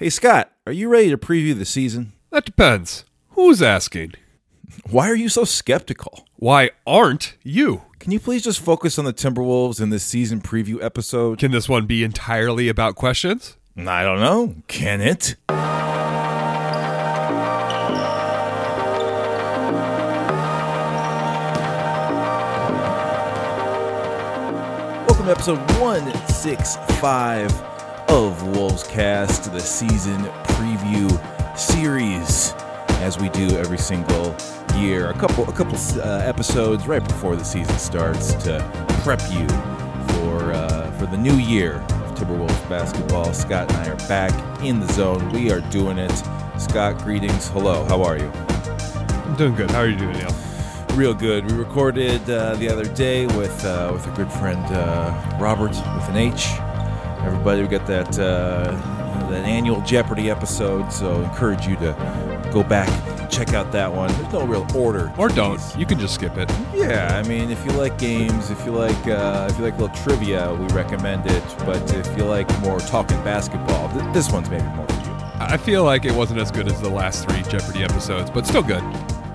Hey, Scott, are you ready to preview the season? That depends. Who's asking? Why are you so skeptical? Why aren't you? Can you please just focus on the Timberwolves in this season preview episode? Can this one be entirely about questions? I don't know. Can it? Welcome to episode 165 of Wolves Cast, the season preview series, as we do every single year. A couple, a couple uh, episodes right before the season starts to prep you for uh, for the new year of Timberwolves basketball. Scott and I are back in the zone. We are doing it. Scott, greetings. Hello. How are you? I'm doing good. How are you doing, Neil? Real good. We recorded uh, the other day with uh, with a good friend uh, Robert with an H. Everybody, we got that uh, that annual Jeopardy episode, so encourage you to go back and check out that one. There's no real order, Or don't. these. You can just skip it. Yeah, I mean, if you like games, if you like uh, if you like a little trivia, we recommend it. But if you like more talking basketball, th- this one's maybe more for you. I feel like it wasn't as good as the last three Jeopardy episodes, but still good.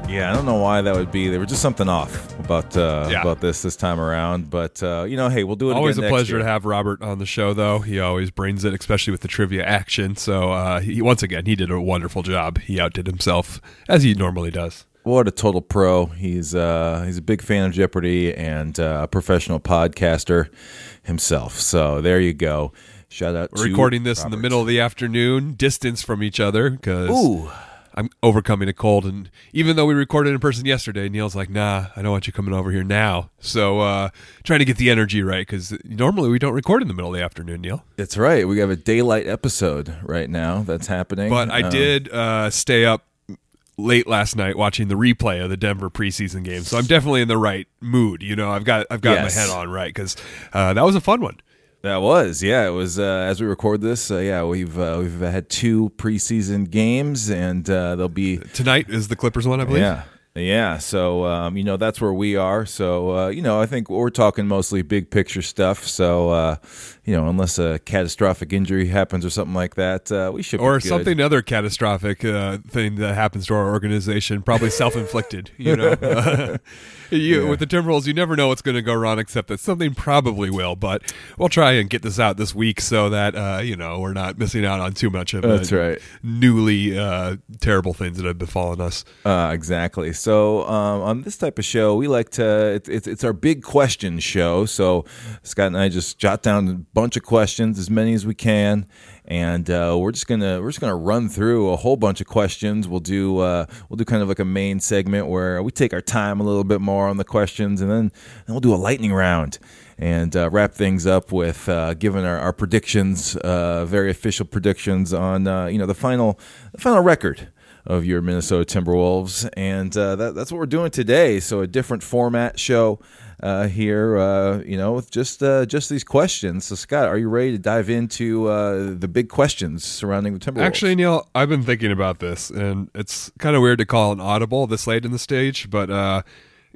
Yeah, I don't know why that would be. There was just something off about uh, Yeah. about this this time around. But uh, you know, hey, we'll do it. Always a pleasure year. to have Robert on the show, though. He always brings it, especially with the trivia action. So, uh, he, once again, he did a wonderful job. He outdid himself, as he normally does. What a total pro! He's uh, he's a big fan of Jeopardy and uh, a professional podcaster himself. So there you go. Shout out. We're to recording this in the middle of the afternoon, distance from each other, because I'm overcoming a cold. And even though we recorded in person yesterday, Neil's like, nah, I don't want you coming over here now. So, uh, trying to get the energy right, because normally we don't record in the middle of the afternoon, Neil. that's right. We have a daylight episode right now that's happening. But I Um, did uh, stay up late last night watching the replay of the Denver preseason game, so I'm definitely in the right mood. You know, I've got I've got Yes. my head on right because uh, that was a fun one. That was, yeah. It was uh, as we record this. Uh, yeah, we've uh, we've had two preseason games, and uh, there'll be Tonight is the Clippers one, I believe. yeah, yeah. So um, you know that's where we are. So uh, you know, I think we're talking mostly big picture stuff. So uh, you know, unless a catastrophic injury happens or something like that, uh, we should be Or something other catastrophic uh, thing that happens to our organization, probably self-inflicted. You know, you, with the Timberwolves, you never know what's going to go wrong, except that something probably will. But we'll try and get this out this week so that uh, you know we're not missing out on too much of That's the right. newly uh, terrible things that have befallen us. Uh, exactly. So um, on this type of show, we like to. It's it's it's our big question show. So Scott and I just jot down bunch of questions, as many as we can, and uh, we're just gonna we're just gonna run through a whole bunch of questions. We'll do uh, we'll do kind of like a main segment where we take our time a little bit more on the questions, and then then we'll do a lightning round. And uh, wrap things up with uh, giving our, our predictions, uh, very official predictions on uh, you know the final the final record of your Minnesota Timberwolves, and uh, that, that's what we're doing today. So a different format show uh, here, uh, you know, with just uh, just these questions. So Scott, are you ready to dive into uh, the big questions surrounding the Timberwolves? Actually, Neil, I've been thinking about this, and it's kind of weird to call an audible this late in the stage, but uh,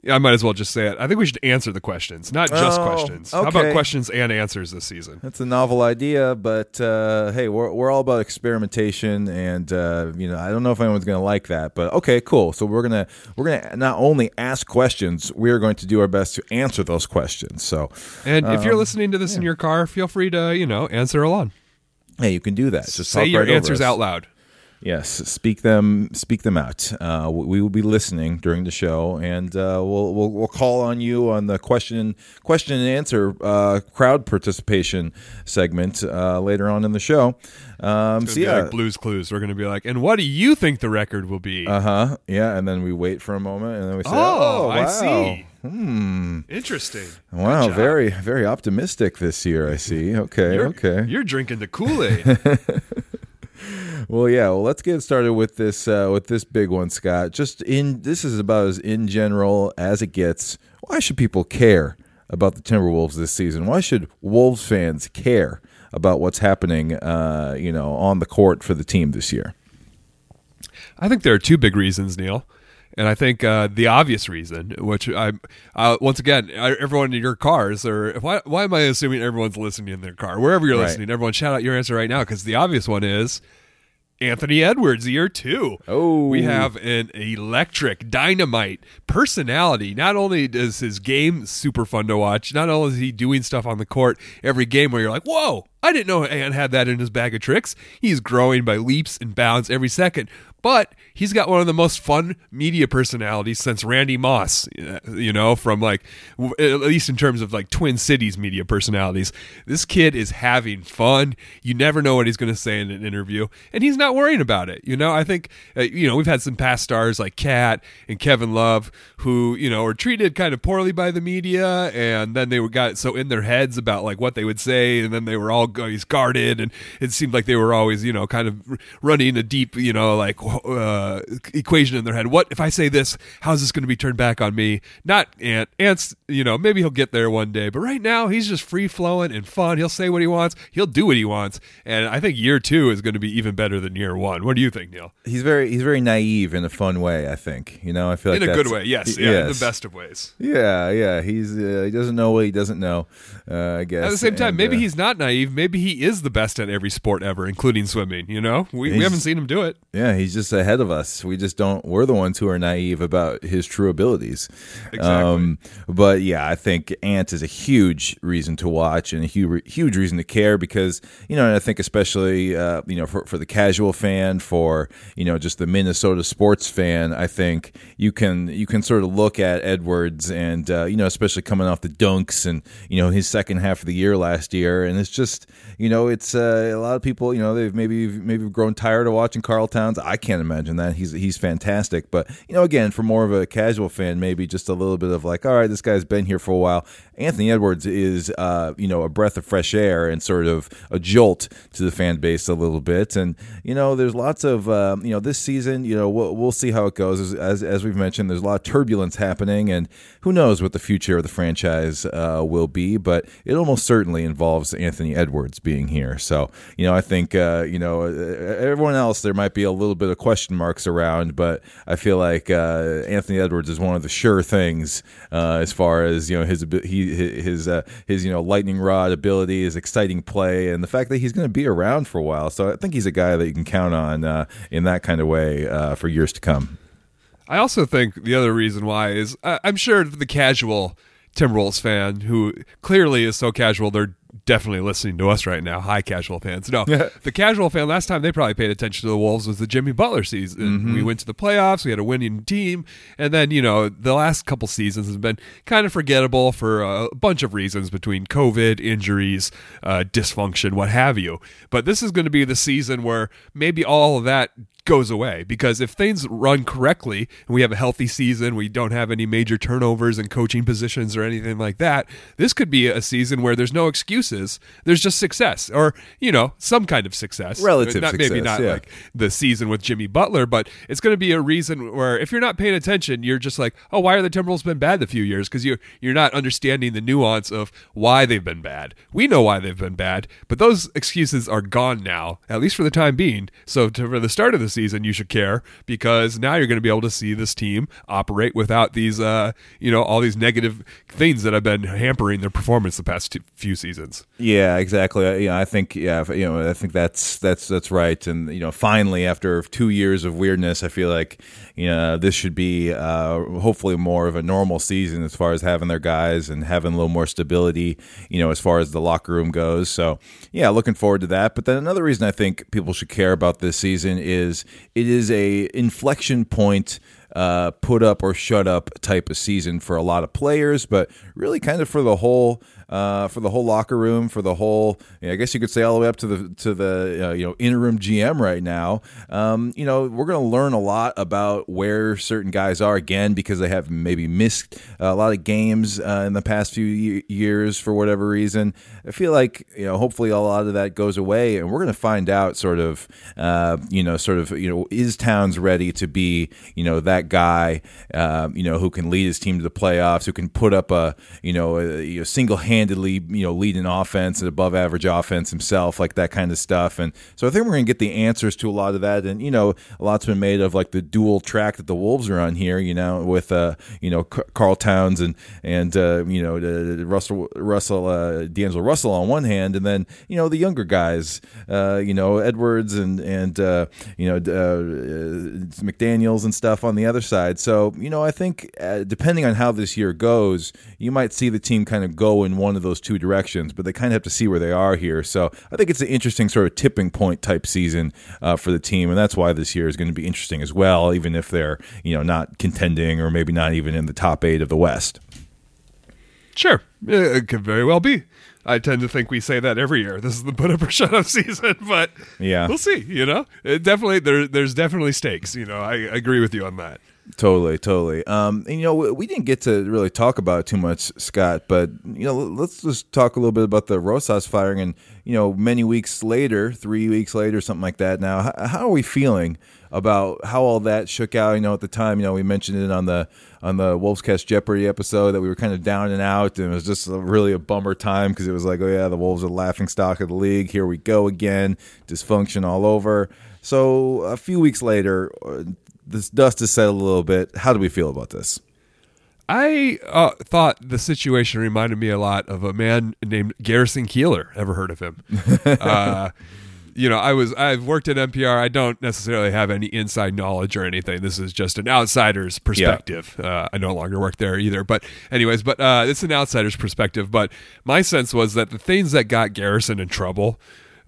I might as well just say it. I think we should answer the questions, not just Oh, questions. How about questions and answers this season? that's a novel idea, but uh, hey, we're, we're all about experimentation, and uh, you know, I don't know if anyone's going to like that, but okay, cool. So we're gonna we're gonna not only ask questions, we are going to do our best to answer those questions. So And if you're Um, listening to this in your car, feel free to you know answer along. hey, you can do that. Just Say talk your answers out loud. Yes, speak them, speak them out. Uh, we will be listening during the show, and uh, we'll, we'll we'll call on you on the question question and answer uh, crowd participation segment uh, later on in the show. Um, so be yeah, like Blues Clues. We're going to be like, and what do you think the record will be? uh huh, yeah, and then we wait for a moment, and then we say, oh, "Oh, I wow. see. Hmm. Interesting. Wow, very very optimistic this year. I see. Okay, You're, okay. You're drinking the Kool Aid. Well, yeah. Well, let's get started with this uh, with this big one, Scott. Just in this is about as in general as it gets. Why should people care about the Timberwolves this season? Why should Wolves fans care about what's happening, uh, you know, on the court for the team this year? I think there are two big reasons, Neil. And I think uh, the obvious reason, which I, uh, once again, I- everyone in your cars, or why, why am I assuming everyone's listening in their car? Wherever you're Right. listening, everyone shout out your answer right now because the obvious one is Anthony Edwards, year two. Oh. We have an electric, dynamite personality. Not only is his game super fun to watch, not only is he doing stuff on the court every game where you're like, whoa, I didn't know Ant had that in his bag of tricks. He's growing by leaps and bounds every second. But he's got one of the most fun media personalities since Randy Moss, you know, from like, at least in terms of like Twin Cities media personalities. This kid is having fun. You never know what he's going to say in an interview, and he's not worrying about it. You know, I think, uh, you know, we've had some past stars like KAT and Kevin Love who, you know, were treated kind of poorly by the media, and then they were got so in their heads about like what they would say, and then they were all guarded, and it seemed like they were always, you know, kind of running a deep, you know, like uh, equation in their head. What if I say this? How's this going to be turned back on me? Not Ant. Ant's, you know, maybe he'll get there one day, but right now he's just free flowing and fun. He'll say what he wants. He'll do what he wants, and I think year two is going to be even better than year one. What do you think, Neil? He's very he's very naive in a fun way. I think you know. I feel like in a good way. Yes, yeah, yes. in the best of ways. Yeah, yeah. He's uh, he doesn't know what he doesn't know. Uh, I guess. At the same time, And, maybe uh, he's not naive. Maybe he is the best at every sport ever, including swimming. You know, we, we haven't seen him do it. Yeah, he's just ahead of us. We just don't. We're the ones who are naive about his true abilities. Exactly. but yeah, I think Ant is a huge reason to watch and a huge, huge reason to care because you know, and I think especially uh, you know for for the casual fan, for you know just the Minnesota sports fan, I think you can you can sort of look at Edwards and uh, you know especially coming off the dunks and you know his second half of the year last year, and it's just you know it's uh, a lot of people you know they've maybe maybe grown tired of watching Karl Towns. I can't imagine that. He's he's fantastic, but you know again for more of a casual fan, maybe just a little bit of like, all right, this guy's been here for a while. Anthony Edwards is uh, you know a breath of fresh air and sort of a jolt to the fan base a little bit, and you know there's lots of um, you know this season you know we'll, we'll see how it goes. As, as as we've mentioned there's a lot of turbulence happening and who knows what the future of the franchise uh, will be, but it almost certainly involves Anthony Edwards being here. So you know I think uh, you know everyone else there might be a little bit of question marks around, but I feel like uh, Anthony Edwards is one of the sure things uh, as far as you know his he his uh, his you know lightning rod ability, his exciting play, and the fact that he's going to be around for a while. So I think he's a guy that you can count on uh, in that kind of way uh, for years to come. I also think the other reason why is I'm sure the casual Timberwolves fan who clearly is so casual they're definitely listening to us right now. Hi, casual fans. No, the casual fan last time they probably paid attention to the Wolves was the Jimmy Butler season. We went to the playoffs. We had a winning team, and then you know the last couple seasons has been kind of forgettable for a bunch of reasons between COVID, injuries, uh, dysfunction, what have you. But this is going to be the season where maybe all of that goes away because if things run correctly and we have a healthy season, we don't have any major turnovers and coaching positions or anything like that, this could be a season where there's no excuses. There's just success or, you know, some kind of success. Relative not, Maybe not yeah. like the season with Jimmy Butler, but it's going to be a reason where if you're not paying attention, you're just like, oh, why are the Timberwolves been bad the few years? Because you're, you're not understanding the nuance of why they've been bad. We know why they've been bad, but those excuses are gone now, at least for the time being. So to, for the start of the season, you should care because now you're going to be able to see this team operate without these, uh, you know, all these negative things that have been hampering their performance the past two, few seasons. Yeah, exactly. Uh, Yeah, I think yeah, you know, I think that's that's that's right. And you know, finally, after two years of weirdness, I feel like you know this should be uh, hopefully more of a normal season as far as having their guys and having a little more stability. You know, as far as the locker room goes. So yeah, looking forward to that. But then another reason I think people should care about this season is it is a inflection point uh, put up or shut up type of season for a lot of players, but really kind of for the whole uh, for the whole locker room, for the whole. I guess you could say all the way up to the to the uh, you know interim GM right now. Um, you know, we're going to learn a lot about where certain guys are again because they have maybe missed a lot of games uh, in the past few ye- years for whatever reason. I feel like you know, hopefully, a lot of that goes away, and we're going to find out sort of, uh, you know, sort of, you know, is Towns ready to be, you know, that guy, uh, you know, who can lead his team to the playoffs, who can put up a, you know, a, a single-handedly, you know, lead an offense, an above-average offense himself, like that kind of stuff. And so I think we're going to get the answers to a lot of that. And you know, a lot's been made of like the dual track that the Wolves are on here, you know, with uh, you know, Karl Towns and and uh, you know, Russell Russell uh, D'Angelo Russell on one hand, and then you know the younger guys, uh, you know, Edwards and and uh, you know uh, McDaniels and stuff on the other side. So you know, I think uh, depending on how this year goes, you might see the team kind of go in one of those two directions, but they kind of have to see where they are here. So I think it's an interesting sort of tipping point type season uh, for the team, and that's why this year is going to be interesting as well, even if they're you know not contending or maybe not even in the top eight of the West. Sure, it could very well be. I tend to think we say that every year. This is the put up or shut up season, but yeah, we'll see. You know, it definitely there, there's definitely stakes. You know, I, I agree with you on that. Totally, totally. Um, and you know, we didn't get to really talk about it too much, Scott. But you know, let's just talk a little bit about the Rosas firing. And you know, many weeks later, three weeks later, something like that. Now, how, how are we feeling about how all that shook out? You know, at the time, you know, we mentioned it on the on the Wolves Cast Jeopardy episode that we were kind of down and out, and it was just a, really a bummer time because it was like, oh yeah, the Wolves are the laughing stock of the league. Here we go again, dysfunction all over. So a few weeks later, uh, this dust has settled a little bit. How do we feel about this? I uh, thought the situation reminded me a lot of a man named Garrison Keillor. Ever heard of him? uh, you know, I was I've worked at NPR. I don't necessarily have any inside knowledge or anything. This is just an outsider's perspective. Yeah. Uh, I no longer work there either. But anyways, but uh, it's an outsider's perspective. But my sense was that the things that got Garrison in trouble,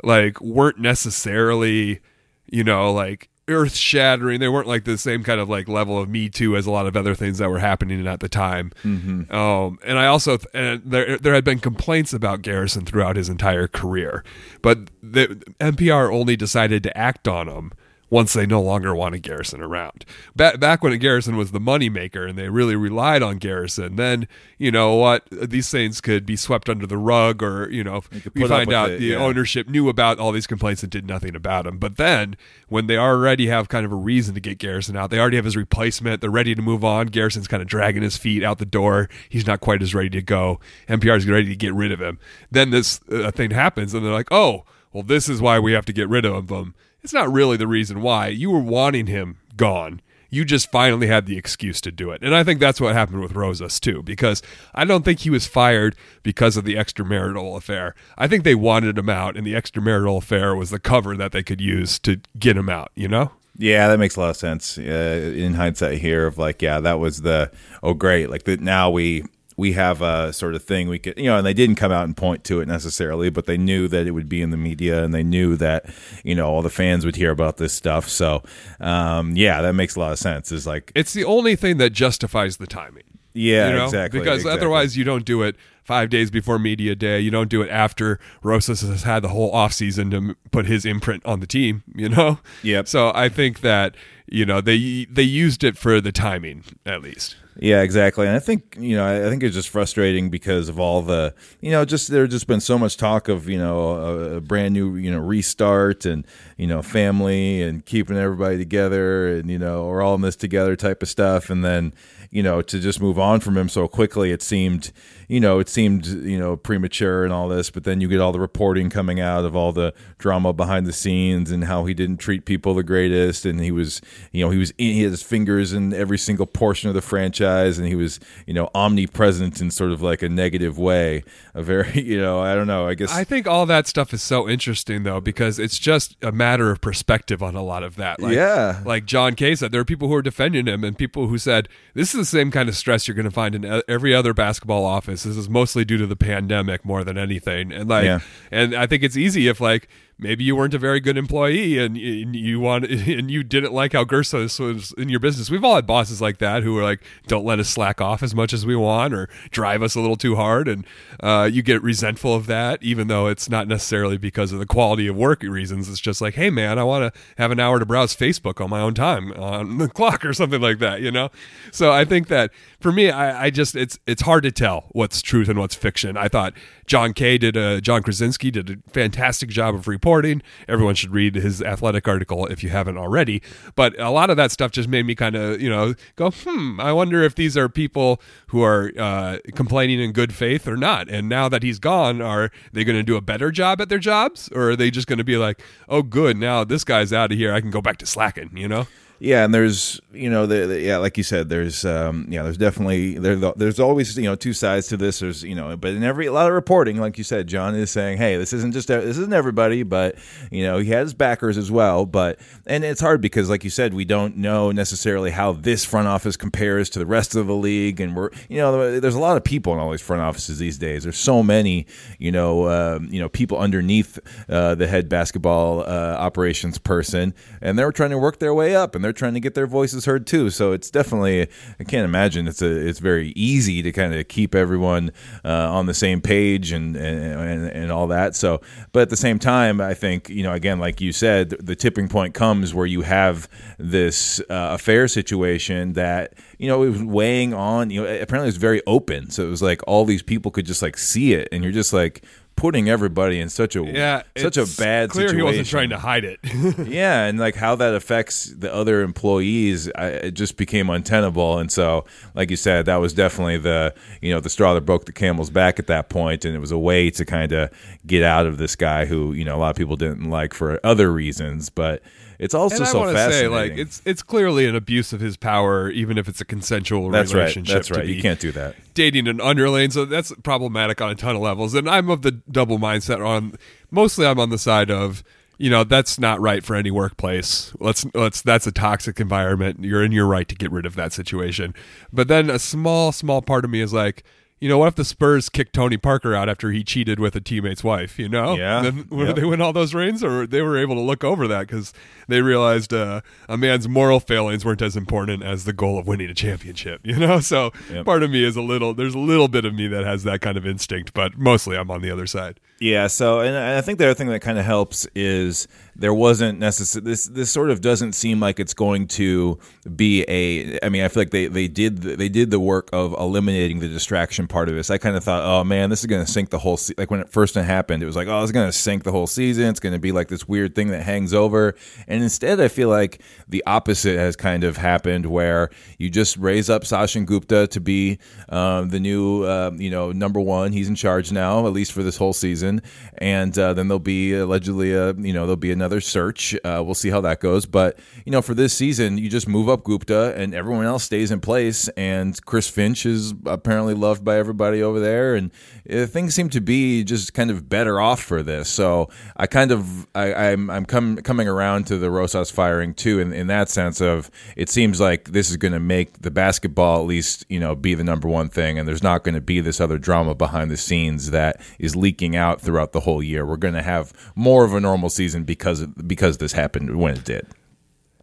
like, weren't necessarily, you know, like earth shattering. They weren't like the same kind of like level of Me Too as a lot of other things that were happening at the time. Mm-hmm. Um, and I also th- and there there had been complaints about Garrison throughout his entire career, but the NPR only decided to act on them once they no longer wanted Garrison around. Back back when Garrison was the moneymaker and they really relied on Garrison, then you know what these things could be swept under the rug, or you know we find out it, the yeah. ownership knew about all these complaints and did nothing about them. But then when they already have kind of a reason to get Garrison out, they already have his replacement. They're ready to move on. Garrison's kind of dragging his feet out the door. He's not quite as ready to go. NPR is ready to get rid of him. Then this uh, thing happens, and they're like, oh. Well, this is why we have to get rid of them it's not really the reason why. You were wanting him gone. You just finally had the excuse to do it. And I think that's what happened with Rosas too, because I don't think he was fired because of the extramarital affair. I think they wanted him out, and the extramarital affair was the cover that they could use to get him out, you know? Yeah, that makes a lot of sense uh, in hindsight here of like, yeah, that was the, oh, great. Like, now we we have a sort of thing we could you know and they didn't come out and point to it necessarily but they knew that it would be in the media and they knew that you know all the fans would hear about this stuff. So um, yeah that makes a lot of sense. Is like it's the only thing that justifies the timing. Yeah you know? exactly because exactly. otherwise you don't do it five days before media day. You don't do it after rosas has had the whole offseason to put his imprint on the team you know? Yeah so i think that you know they they used it for the timing at least yeah, exactly. And I think you know, I think it's just frustrating because of all the you know, just there's just been so much talk of you know a, a, brand new you know restart and you know family and keeping everybody together and you know we're all in this together type of stuff, and then you know to just move on from him so quickly, it seemed you know, it seemed, you know, premature and all this, but then you get all the reporting coming out of all the drama behind the scenes and how he didn't treat people the greatest. And he was, you know, he was, in, he had his fingers in every single portion of the franchise and he was, you know, omnipresent in sort of like a negative way. A very, you know, I don't know. I guess. I think all that stuff is so interesting though, because it's just a matter of perspective on a lot of that. Like, yeah. Like John Kay said, there are people who are defending him and people who said, this is the same kind of stress you're going to find in every other basketball office this. Is mostly due to the pandemic more than anything. And like, yeah. and I think it's easy if like maybe you weren't a very good employee and, you want and you didn't like how Gersson was in your business. We've all had bosses like that who are like, don't let us slack off as much as we want or drive us a little too hard, and uh, you get resentful of that, even though it's not necessarily because of the quality of work reasons. It's just like, hey man, I want to have an hour to browse Facebook on my own time on the clock or something like that, you know. So I think that for me, I, I just it's it's hard to tell what's truth and what's fiction. I thought John Kay did a Jon Krawczynski did a fantastic job of reporting. Everyone should read his athletic article if you haven't already. But a lot of that stuff just made me kind of, you know, go, hmm, I wonder if these are people who are uh, complaining in good faith or not. And now that he's gone, are they going to do a better job at their jobs? Or are they just going to be like, oh, good, now this guy's out of here. I can go back to slacking, you know? Yeah, and there's you know the, the, yeah like you said there's um yeah there's definitely there there's always you know two sides to this. There's you know but in every a lot of reporting like you said John is saying hey this isn't just this isn't everybody but you know he has backers as well. But and it's hard because like you said we don't know necessarily how this front office compares to the rest of the league. And we're you know there's a lot of people in all these front offices these days. There's so many you know um, you know people underneath uh, the head basketball uh, operations person and they're trying to work their way up and they're they're trying to get their voices heard too. So it's definitely I can't imagine it's a it's very easy to kind of keep everyone uh, on the same page and, and and all that. So, but at the same time, I think you know again, like you said, the tipping point comes where you have this uh, affair situation that you know it was weighing on you know apparently it was very open so it was like all these people could just like see it and you're just like putting everybody in such a yeah, such a bad clear situation. he wasn't trying to hide it. yeah, and like how that affects the other employees, I, it just became untenable. And so, like you said, that was definitely the you know the straw that broke the camel's back at that point, and it was a way to kind of get out of this guy who you know a lot of people didn't like for other reasons, but it's also and I so fascinating. Say, like it's it's clearly an abuse of his power, even if it's a consensual that's relationship. Right. That's right. You can't do that. Dating an underling, so that's problematic on a ton of levels. And I'm of the double mindset on. Mostly, I'm on the side of you know that's not right for any workplace. Let's let's that's a toxic environment. You're in your right to get rid of that situation. But then a small small part of me is like you know, what if the Spurs kicked Tony Parker out after he cheated with a teammate's wife? You know, yeah. Then yep. they win all those rings, or they were able to look over that because they realized uh, a man's moral failings weren't as important as the goal of winning a championship. You know, so yep. part of me is a little. There's a little bit of me that has that kind of instinct, but mostly I'm on the other side. Yeah. So, and I think the other thing that kind of helps is there wasn't necessary. This this sort of doesn't seem like it's going to be a. I mean, I feel like they they did they did the work of eliminating the distraction part of this. I kind of thought, oh man, this is going to sink the whole. Se-. Like when it first happened, it was like, oh, it's going to sink the whole season. It's going to be like this weird thing that hangs over. And instead, I feel like the opposite has kind of happened, where you just raise up Sachin Gupta to be um, the new, uh, you know, number one. He's in charge now, at least for this whole season. And uh, then there'll be allegedly a, you know, there'll be another search. Uh, we'll see how that goes. But you know, for this season, you just move up Gupta, and everyone else stays in place. And Chris Finch is apparently loved by everybody over there, and uh, things seem to be just kind of better off for this. So I kind of I, am I'm, I'm com- coming around to the Rosas firing too, in, in that sense of it seems like this is going to make the basketball at least you know be the number one thing, and there's not going to be this other drama behind the scenes that is leaking out throughout the whole year. We're going to have more of a normal season because because because this happened when it did.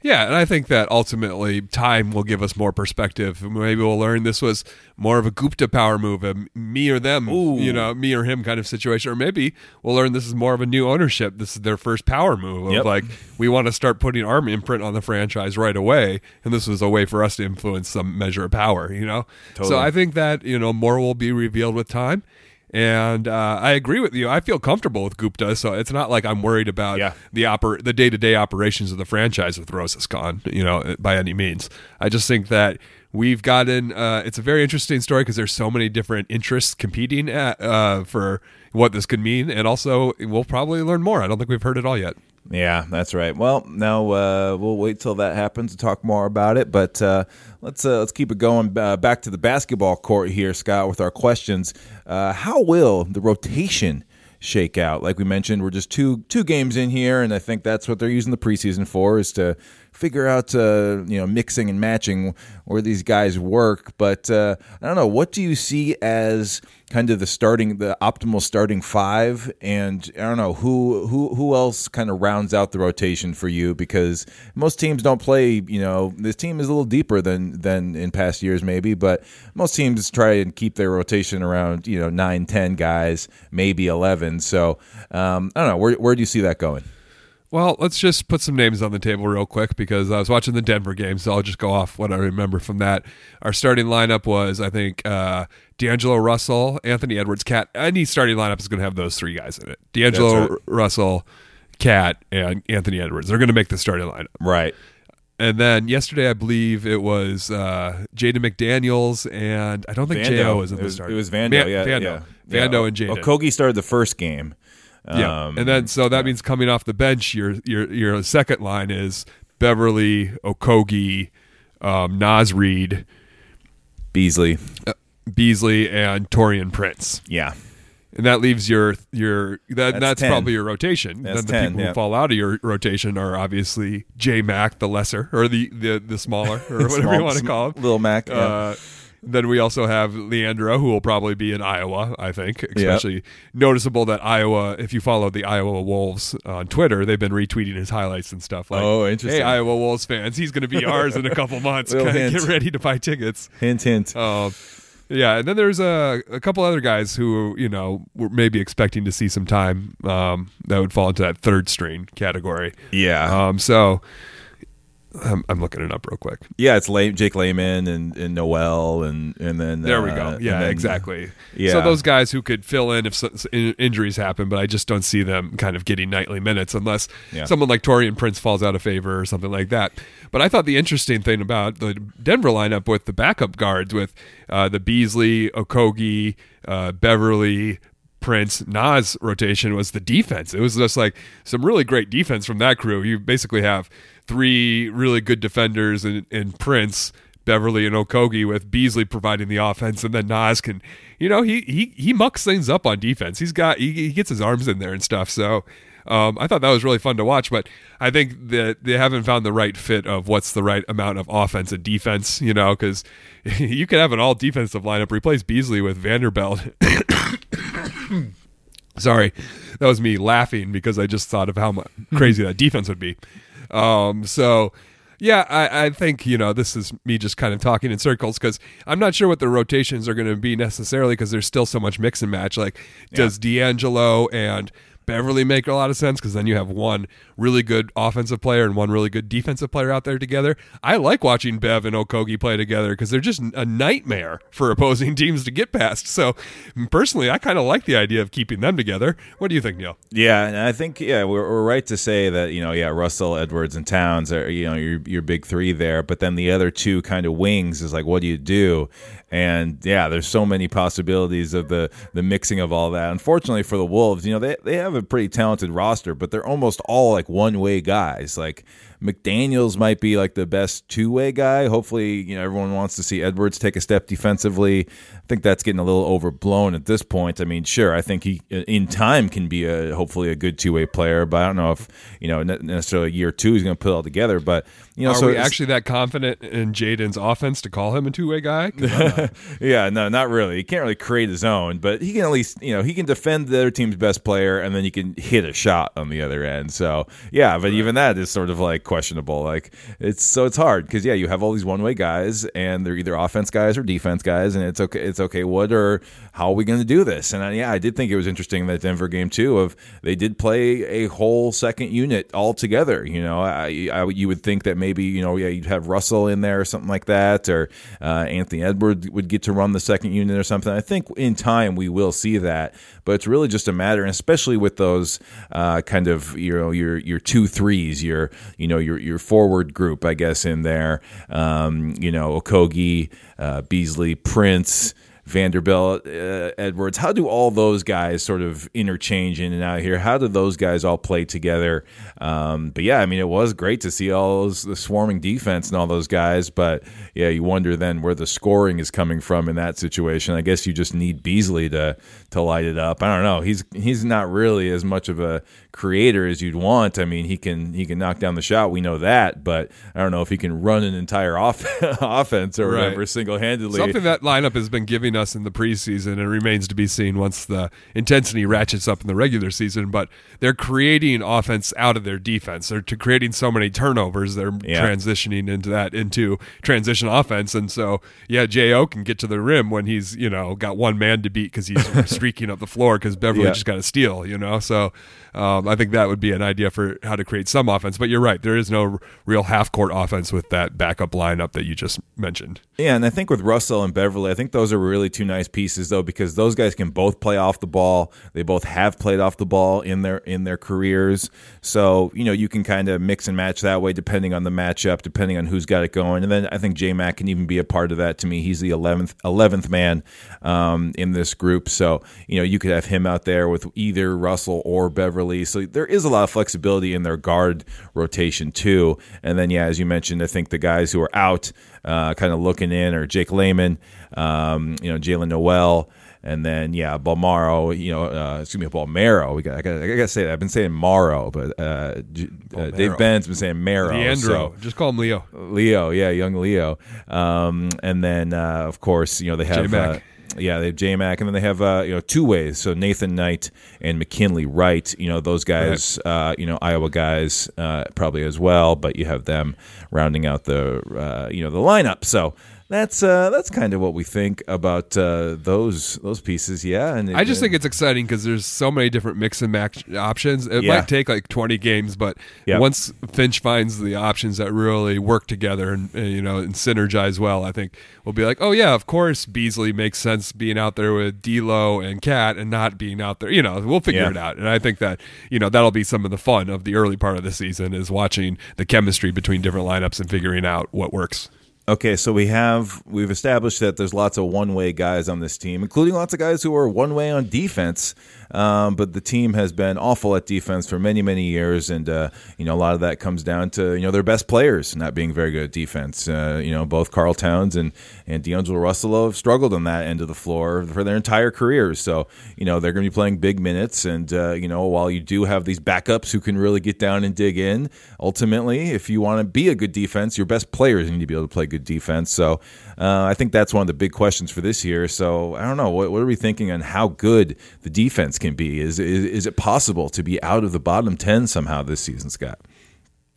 Yeah, and I think that ultimately time will give us more perspective. Maybe we'll learn this was more of a Gupta power move, a me or them, Ooh. you know, me or him kind of situation. Or maybe we'll learn this is more of a new ownership. This is their first power move of yep. like we want to start putting our imprint on the franchise right away, and this was a way for us to influence some measure of power. You know, totally. so I think that you know more will be revealed with time. And uh, I agree with you. I feel comfortable with Gupta, so it's not like I'm worried about yeah. the oper- the day to day operations of the franchise with Rosas Khan, you know, by any means. I just think that we've gotten. Uh, it's a very interesting story because there's so many different interests competing at, uh, for what this could mean, and also we'll probably learn more. I don't think we've heard it all yet. Yeah, that's right. Well, now uh, we'll wait till that happens to talk more about it. But uh, let's uh, let's keep it going. Uh, back to the basketball court here, Scott, with our questions. Uh, how will the rotation shake out? Like we mentioned, we're just two two games in here, and I think that's what they're using the preseason for is to figure out uh, you know mixing and matching where these guys work. But uh, I don't know. What do you see as kind of the starting, the optimal starting five? And I don't know who who who else kind of rounds out the rotation for you because most teams don't play. You know, this team is a little deeper than than in past years maybe, but most teams try and keep their rotation around you know nine, ten guys, maybe eleven. So um, I don't know. Where where do you see that going? Well, let's just put some names on the table real quick because I was watching the Denver game, so I'll just go off what I remember from that. Our starting lineup was, I think, uh, D'Angelo Russell, Anthony Edwards, KAT. Any starting lineup is going to have those three guys in it. D'Angelo right. Russell, KAT, and Anthony Edwards. They're going to make the starting lineup. Right. And then yesterday, I believe it was uh, Jaden McDaniels, and I don't think Jo was in the start. It was Vando, Man- yeah, Vando, yeah. Vando yeah. and Jaden. Okogie started the first game. Yeah, Um, and then so that means coming off the bench, your your your second line is Beverley, Okogie, um, Naz Reid, Beasley. Beasley, and Taurean Prince, Yeah. and that leaves your your that That's that's, probably your rotation. That's then the 10, people yeah. who fall out of your rotation are obviously J Mac, the lesser or the the the smaller or whatever Small- you want to call him. Little Mac. Yeah. Uh, then we also have Leandro, who will probably be in Iowa, I think. Especially noticeable that Iowa, if you follow the Iowa Wolves on Twitter, they've been retweeting his highlights and stuff. Like, Oh, interesting. Hey, Iowa Wolves fans, he's going to be ours in a couple months. Get ready to buy tickets. hint, hint. Um, yeah, and then there's a, a couple other guys who you know were maybe expecting to see some time um, that would fall into that third string category. yeah. Um, so I'm, I'm looking it up real quick. yeah, it's Lay- Jake Layman and, and Nowell and, and then. There we uh, go. and Yeah, then- exactly. yeah. So those guys who could fill in if s- s- in- injuries happen, but I just don't see them kind of getting nightly minutes unless Yeah. someone like Taurean Prince falls out of favor or something like that. But I thought the interesting thing about the Denver lineup with the backup guards with uh, the Beasley, Okogie, uh, Beverley. Prince Naz rotation was the defense. It was just like some really great defense from that crew. You basically have three really good defenders and, in Prince, Beverley and Okogie with Beasley providing the offense, and then Naz can, you know, he he he mucks things up on defense. He's got he, he gets his arms in there and stuff. So um, I thought that was really fun to watch. But I think that they haven't found the right fit of what's the right amount of offense and defense. You know, because you could have an all defensive lineup replace Beasley with Vanderbilt. Sorry, that was me laughing because I just thought of how crazy that defense would be. Um, so, yeah, I, I think you know this is me just kind of talking in circles because I'm not sure what the rotations are going to be necessarily because there's still so much mix and match. Like, does D'Angelo and Beverley make a lot of sense because then you have one really good offensive player and one really good defensive player out there together. I like watching Bev and Okogie play together because they're just a nightmare for opposing teams to get past. So personally, I kind of like the idea of keeping them together. What do you think, Neil? Yeah, and I think yeah, we're, we're right to say that you know yeah, Russell, Edwards, and Towns are you know your your big three there, but then the other two kind of wings is like what do you do? And yeah, there's so many possibilities of the the mixing of all that. Unfortunately for the Wolves, you know they they have a pretty talented roster, but they're almost all like one way guys. Like McDaniels might be like the best two way guy. Hopefully, you know everyone wants to see Edwards take a step defensively. I think that's getting a little overblown at this point. I mean, sure, I think he in time can be a hopefully a good two way player, but I don't know if you know ne- necessarily year two he's going to put it all together. But you know, Are so we actually that confident in Jaden's offense to call him a two way guy? Yeah, no, not really. He can't really create his own, but he can at least, you know, he can defend the other team's best player, and then you can hit a shot on the other end. So yeah, but even that is sort of like questionable. Like it's so it's hard because yeah, you have all these one way guys, and they're either offense guys or defense guys, and it's okay. It's okay. What or how are we going to do this? And uh, yeah, I did think it was interesting that Denver game too of they did play a whole second unit all together. You know, I, I you would think that maybe you know yeah you'd have Russell in there or something like that, or uh, Anthony Edwards would get to run the second unit or something. I think in time we will see that, but it's really just a matter, and especially with those uh, kind of you know your your two threes, your you know your your forward group, I guess in there, um, you know Okogie, uh, Beasley, Prince. Vanderbilt, uh, Edwards. How do all those guys sort of interchange in and out here? How do those guys all play together? Um, but yeah, I mean, it was great to see all those, the swarming defense and all those guys. But yeah, you wonder then where the scoring is coming from in that situation. I guess you just need Beasley to to light it up. I don't know. He's he's not really as much of a creator as you'd want. I mean, he can he can knock down the shot. We know that, but I don't know if he can run an entire off- offense or Right. whatever single handedly. Something that lineup has been giving us in the preseason and remains to be seen once the intensity ratchets up in the regular season. But they're creating offense out of their defense. They're to creating so many turnovers. They're Yeah. transitioning into that into transition offense. And so, yeah, Jo can get to the rim when he's you know got one man to beat because he's streaking up the floor because Beverley Yeah. just got a steal. You know, so um, I think that would be an idea for how to create some offense. But you're right, there is no real half court offense with that backup lineup that you just mentioned. Yeah, and I think with Russell and Beverley, I think those are really two nice pieces though because those guys can both play off the ball. They both have played off the ball in their in their careers. So you know you can kind of mix and match that way depending on the matchup, depending on who's got it going. And then I think J Mac can even be a part of that. To me, he's the eleventh eleventh man um, in this group. So you know you could have him out there with either Russell or So there is a lot of flexibility in their guard rotation too. And then yeah, as you mentioned, I think the guys who are out uh, kind of looking in, or Jake Layman, um, you know, Jaylen Nowell. And then yeah, Balmaro, you know, uh, excuse me, Bolmaro. We got, I got, I got to say that I've been saying Morrow, but uh, uh, Dave Benz been saying Maro. Leandro, So, just call him Leo. Leo, yeah, young Leo. Um, and then uh, of course, you know, they have uh, yeah, they have J Mac, and then they have uh, you know two ways. So Nathan Knight and McKinley Wright. You know those guys. Uh, you know Iowa guys uh, probably as well, but you have them rounding out the uh, you know the lineup. So. That's uh, that's kind of what we think about uh, those those pieces, yeah. And I just think it's exciting because there's so many different mix and match options. It Yeah. might take like 20 games, but Yeah. once Finch finds the options that really work together and, and, you know and synergize well, I think we'll be like, oh yeah, of course Beasley makes sense being out there with D'Lo and KAT and not being out there. You know, we'll figure Yeah. it out. And I think that you know that'll be some of the fun of the early part of the season is watching the chemistry between different lineups and figuring out what works. Okay, so we have we've established that there's lots of one way guys on this team, including lots of guys who are one way on defense. Um, but the team has been awful at defense for many many years, and uh, you know a lot of that comes down to you know their best players not being very good at defense. Uh, you know both Karl Towns and and D'Angelo Russell have struggled on that end of the floor for their entire careers. So you know they're going to be playing big minutes, and uh, you know while you do have these backups who can really get down and dig in, ultimately if you want to be a good defense, your best players need to be able to play good defense. So uh, I think that's one of the big questions for this year. So I don't know what, what are we thinking on how good the defense can be? Is, is is it possible to be out of the bottom ten somehow this season, Scott?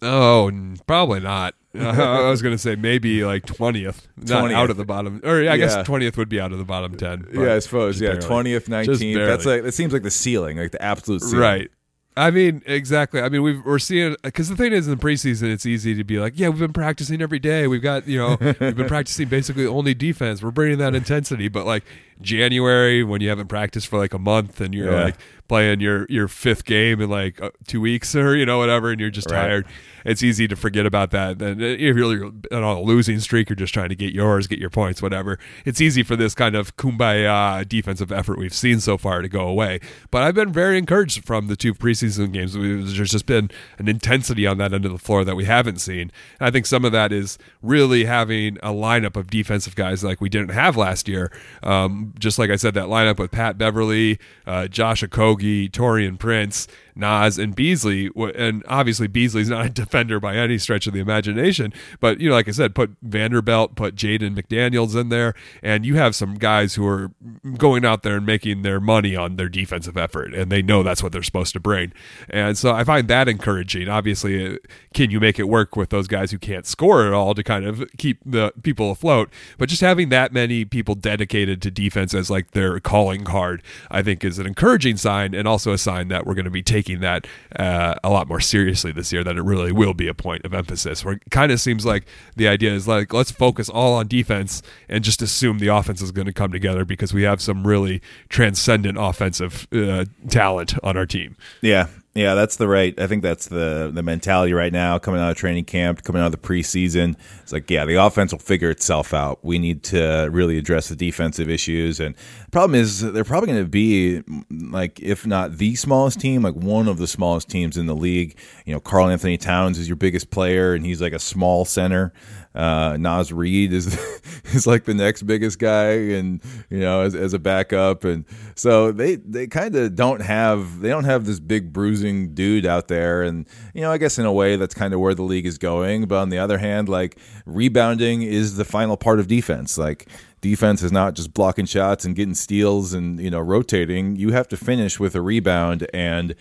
Oh, probably not. I was going to say maybe like twentieth, not 20th. out of the bottom. Or yeah, I Yeah. guess twentieth would be out of the bottom ten. yeah, I suppose. Yeah, barely. twentieth, Just nineteenth. That's like that seems like the ceiling, like the absolute ceiling. right. I mean, exactly. I mean, we've, we're seeing because the thing is, in the preseason, it's easy to be like, yeah, we've been practicing every day. We've got, you know, we've been practicing basically only defense. We're bringing that intensity, but like January, when you haven't practiced for like a month and you're Yeah. like playing your your fifth game in like uh, two weeks or you know whatever, and you're just Right. tired. It's easy to forget about that. And if you're on a losing streak, you're just trying to get yours, get your points, whatever. It's easy for this kind of kumbaya defensive effort we've seen so far to go away. But I've been very encouraged from the two preseason games. There's just been an intensity on that end of the floor that we haven't seen. And I think some of that is really having a lineup of defensive guys like we didn't have last year. Um, just like I said, that lineup with Pat Beverley, uh, Josh Okogie, Taurean Prince, Naz, and Beasley. And obviously, Beasley's not a defender by any stretch of the imagination. But, you know, like I said, put Vanderbilt, put Jaden McDaniels in there, and you have some guys who are going out there and making their money on their defensive effort, and they know that's what they're supposed to bring. And so I find that encouraging. Obviously, uh, can you make it work with those guys who can't score at all to kind of keep the people afloat? But just having that many people dedicated to defense as like their calling card, I think is an encouraging sign and also a sign that we're going to be taking that uh, a lot more seriously this year, that it really will be a point of emphasis. Where it kind of seems like the idea is like, let's focus all on defense and just assume the offense is going to come together because we have some really transcendent offensive uh, talent on our team. Yeah, yeah, that's the right. I think that's the the mentality right now. Coming out of training camp, coming out of the preseason, it's like, yeah, the offense will figure itself out. We need to really address the defensive issues. And the problem is, they're probably going to be like, if not the smallest team, like one of the smallest teams in the league. You know, Karl Anthony Towns is your biggest player, and he's like a small center. Uh, Naz Reid is is like the next biggest guy, and you know, as, as a backup, and so they they kind of don't have they don't have this big bruising dude out there, and you know, I guess in a way that's kind of where the league is going. But on the other hand, like rebounding is the final part of defense, like. Defense is not just blocking shots and getting steals and you know rotating. You have to finish with a rebound, and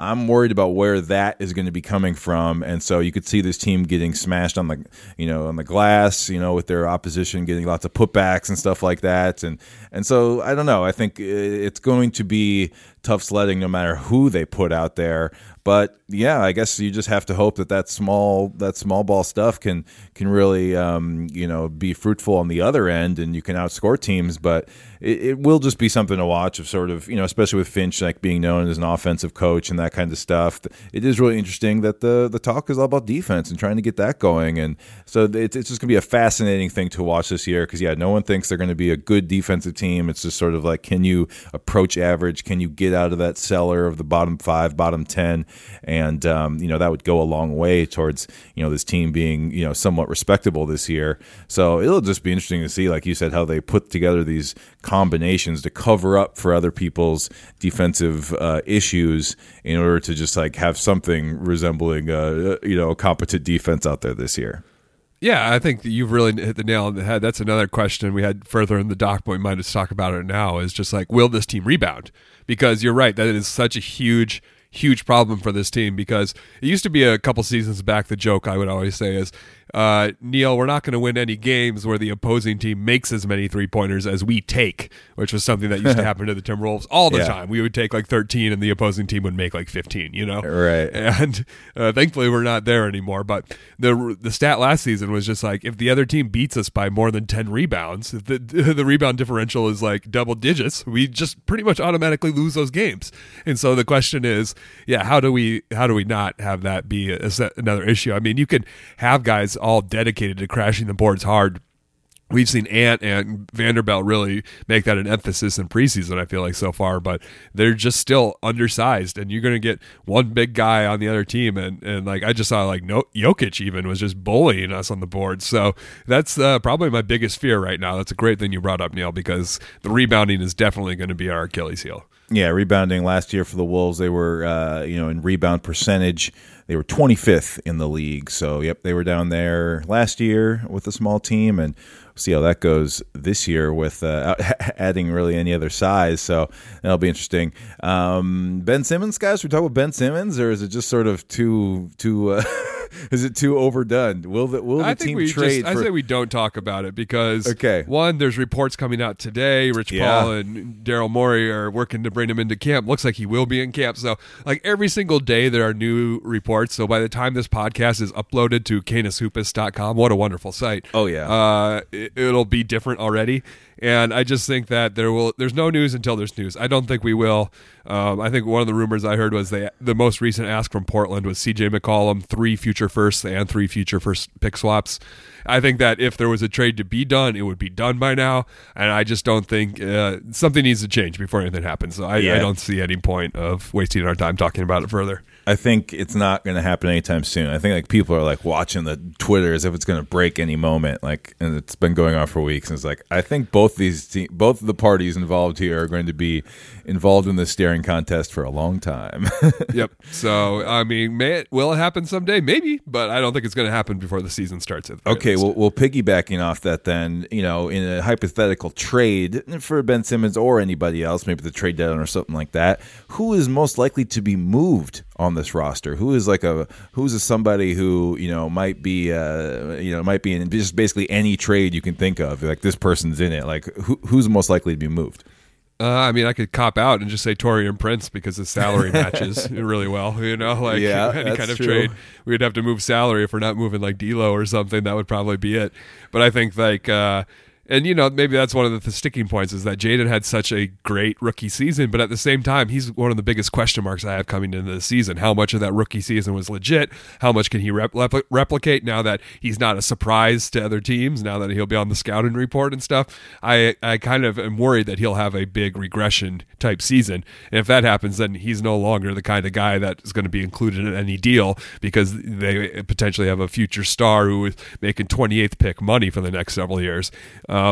I'm worried about where that is going to be coming from, and so you could see this team getting smashed on the, you know, on the glass, you know, with their opposition getting lots of putbacks and stuff like that, and and so I don't know. I think uh, it's going to be tough sledding no matter who they put out there. But yeah, I guess you just have to hope that that small that small ball stuff can can really um, you know be fruitful on the other end, and you can outscore teams. But it, it, will just be something to watch of sort of you know especially with Finch like being known as an offensive coach and that kind of stuff. It is really interesting that the the talk is all about defense and trying to get that going, and so it's it's just gonna be a fascinating thing to watch this year because yeah, no one thinks they're going to be a good defensive team. It's just sort of like can you approach average? Can you get out of that cellar of the bottom five, bottom ten? And um, you know that would go a long way towards you know this team being you know somewhat respectable this year. So it'll just be interesting to see, like you said, how they put together these combinations to cover up for other people's defensive uh, issues in order to just like have something resembling uh, you know a competent defense out there this year. Yeah, I think you've really hit the nail on the head. That's another question we had further in the doc, but we might just talk about it now. Is just like, will this team rebound? Because you're right, that is such a huge huge problem for this team because it used to be a couple seasons back. The joke I would always say is uh, Neil, we're not going to win any games where the opposing team makes as many three pointers as we take, which was something that used to happen to the Timberwolves all the yeah. time. We would take like 13 and the opposing team would make like 15, you know? Right. And uh, thankfully we're not there anymore. But the the stat last season was just like if the other team beats us by more than 10 rebounds, if the, the rebound differential is like double digits, we just pretty much automatically lose those games. And so the question is, yeah, how do we how do we not have that be a, another issue? I mean, you could have guys all dedicated to crashing the boards hard. We've seen Ant and Vanderbilt really make that an emphasis in preseason, I feel like so far, but they're just still undersized. And you're to get one big guy on the other team. And, and like I just saw, like, no, Jokic even was just bullying us on the board. So that's uh, probably my biggest fear right now. That's a great thing you brought up, Neil, because the rebounding is definitely going to be our Achilles heel. Yeah, rebounding last year for the Wolves, they were, uh, you know, in rebound percentage they were 25th in the league. So, yep, they were down there last year with a small team, and we'll see how that goes this year with uh, adding really any other size. So that'll be interesting. Um, ben Simmons, guys, we talk about Ben Simmons, or is it just sort of too too? Uh, is it too overdone? Will the will the I team we trade? Just, for... I say we don't talk about it because okay, one, there's reports coming out today. Rich yeah. Paul and Daryl Morey are working to bring him into camp. Looks like he will be in camp. So like every single day there are new reports. So by the time this podcast is uploaded to canishoopus.com, what a wonderful site. Oh yeah, uh, it, it'll be different already. And I just think that there will. There's no news until there's news. I don't think we will. Um, I think one of the rumors I heard was they the most recent ask from Portland was C.J. McCollum, three future firsts and three future first pick swaps. I think that if there was a trade to be done, it would be done by now. And I just don't think uh, something needs to change before anything happens. So I, yeah. I don't see any point of wasting our time talking about it further. I think it's not going to happen anytime soon. I think like people are like watching the Twitter as if it's going to break any moment. Like, and it's been going on for weeks. And it's like I think both these te- both the parties involved here are going to be involved in this staring contest for a long time. yep. So I mean, may it, will it happen someday? Maybe, but I don't think it's going to happen before the season starts. Okay. Well, well, piggybacking off that, then you know, in a hypothetical trade for Ben Simmons or anybody else, maybe the trade deadline or something like that, who is most likely to be moved on this roster? Who is like a who's a somebody who you know might be uh, you know might be in just basically any trade you can think of? Like this person's in it. Like who, who's most likely to be moved? Uh, I mean, I could cop out and just say Taurean Prince because his salary matches really well. You know, like yeah, any kind of true. trade, we'd have to move salary if we're not moving like D'Lo or something. That would probably be it. But I think like. Uh, and you know maybe that's one of the, the, sticking points is that Jaden had such a great rookie season, but at the same time he's one of the biggest question marks I have coming into the season. How much of that rookie season was legit? How much can he repl- replicate now that he's not a surprise to other teams? Now that he'll be on the scouting report and stuff, I I kind of am worried that he'll have a big regression type season. And if that happens, then he's no longer the kind of guy that is going to be included in any deal because they potentially have a future star who is making 28th pick money for the next several years.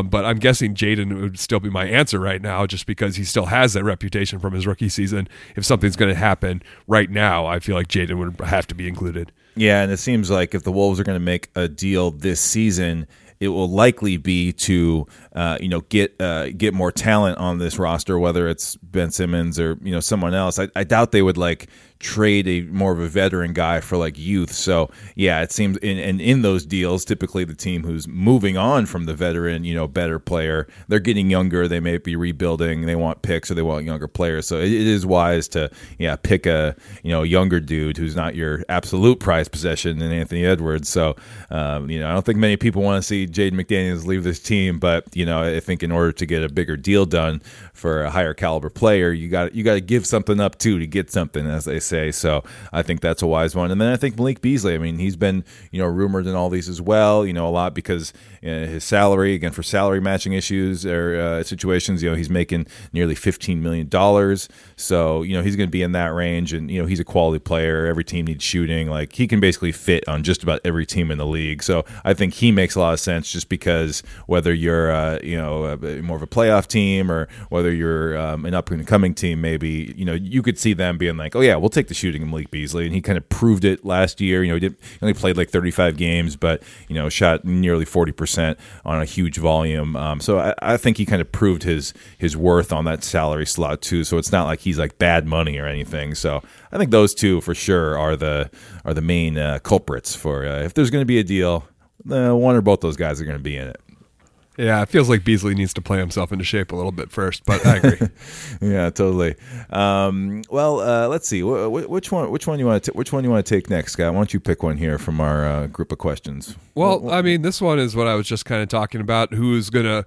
But I'm guessing Jaden would still be my answer right now, just because he still has that reputation from his rookie season. If something's going to happen right now, I feel like Jaden would have to be included. Yeah, and it seems like if the Wolves are going to make a deal this season, it will likely be to uh, you know get uh, get more talent on this roster, whether it's Ben Simmons or you know someone else. I, I doubt they would like trade a more of a veteran guy for like youth. So yeah, it seems in and in those deals, typically the team who's moving on from the veteran, you know, better player, they're getting younger. They may be rebuilding. They want picks or they want younger players. So it, it is wise to yeah pick a you know younger dude who's not your absolute prize possession in Anthony Edwards. So um, you know, I don't think many people want to see Jaden McDaniels leave this team, but you know, I think in order to get a bigger deal done for a higher caliber player, you got you got to give something up too to get something, as they say. So I think that's a wise one. And then I think Malik Beasley. I mean, he's been you know rumored in all these as well. You know, a lot because uh, his salary again for salary matching issues or uh, situations. You know, he's making nearly fifteen million dollars. So you know he's going to be in that range, and you know he's a quality player. Every team needs shooting. Like he can basically fit on just about every team in the league. So I think he makes a lot of sense, just because whether you're uh, you know more of a playoff team or whether you're um, an up and coming team, maybe you know you could see them being like, oh yeah, we'll take the shooting of Malik Beasley, and he kind of proved it last year. You know, he, did, he only played like 35 games, but you know shot nearly 40 percent on a huge volume. Um, so I, I think he kind of proved his his worth on that salary slot too. So it's not like he's like bad money or anything. So I think those two for sure are the are the main uh, culprits for uh, if there's going to be a deal. Uh, one or both those guys are going to be in it. Yeah, it feels like Beasley needs to play himself into shape a little bit first, but I agree. yeah, totally. Um, well, uh, let's see. Wh- which one? Which one you want to? Which one you want to take next, Scott? Why don't you pick one here from our uh, group of questions? Well, I mean, this one is what I was just kind of talking about. Who's gonna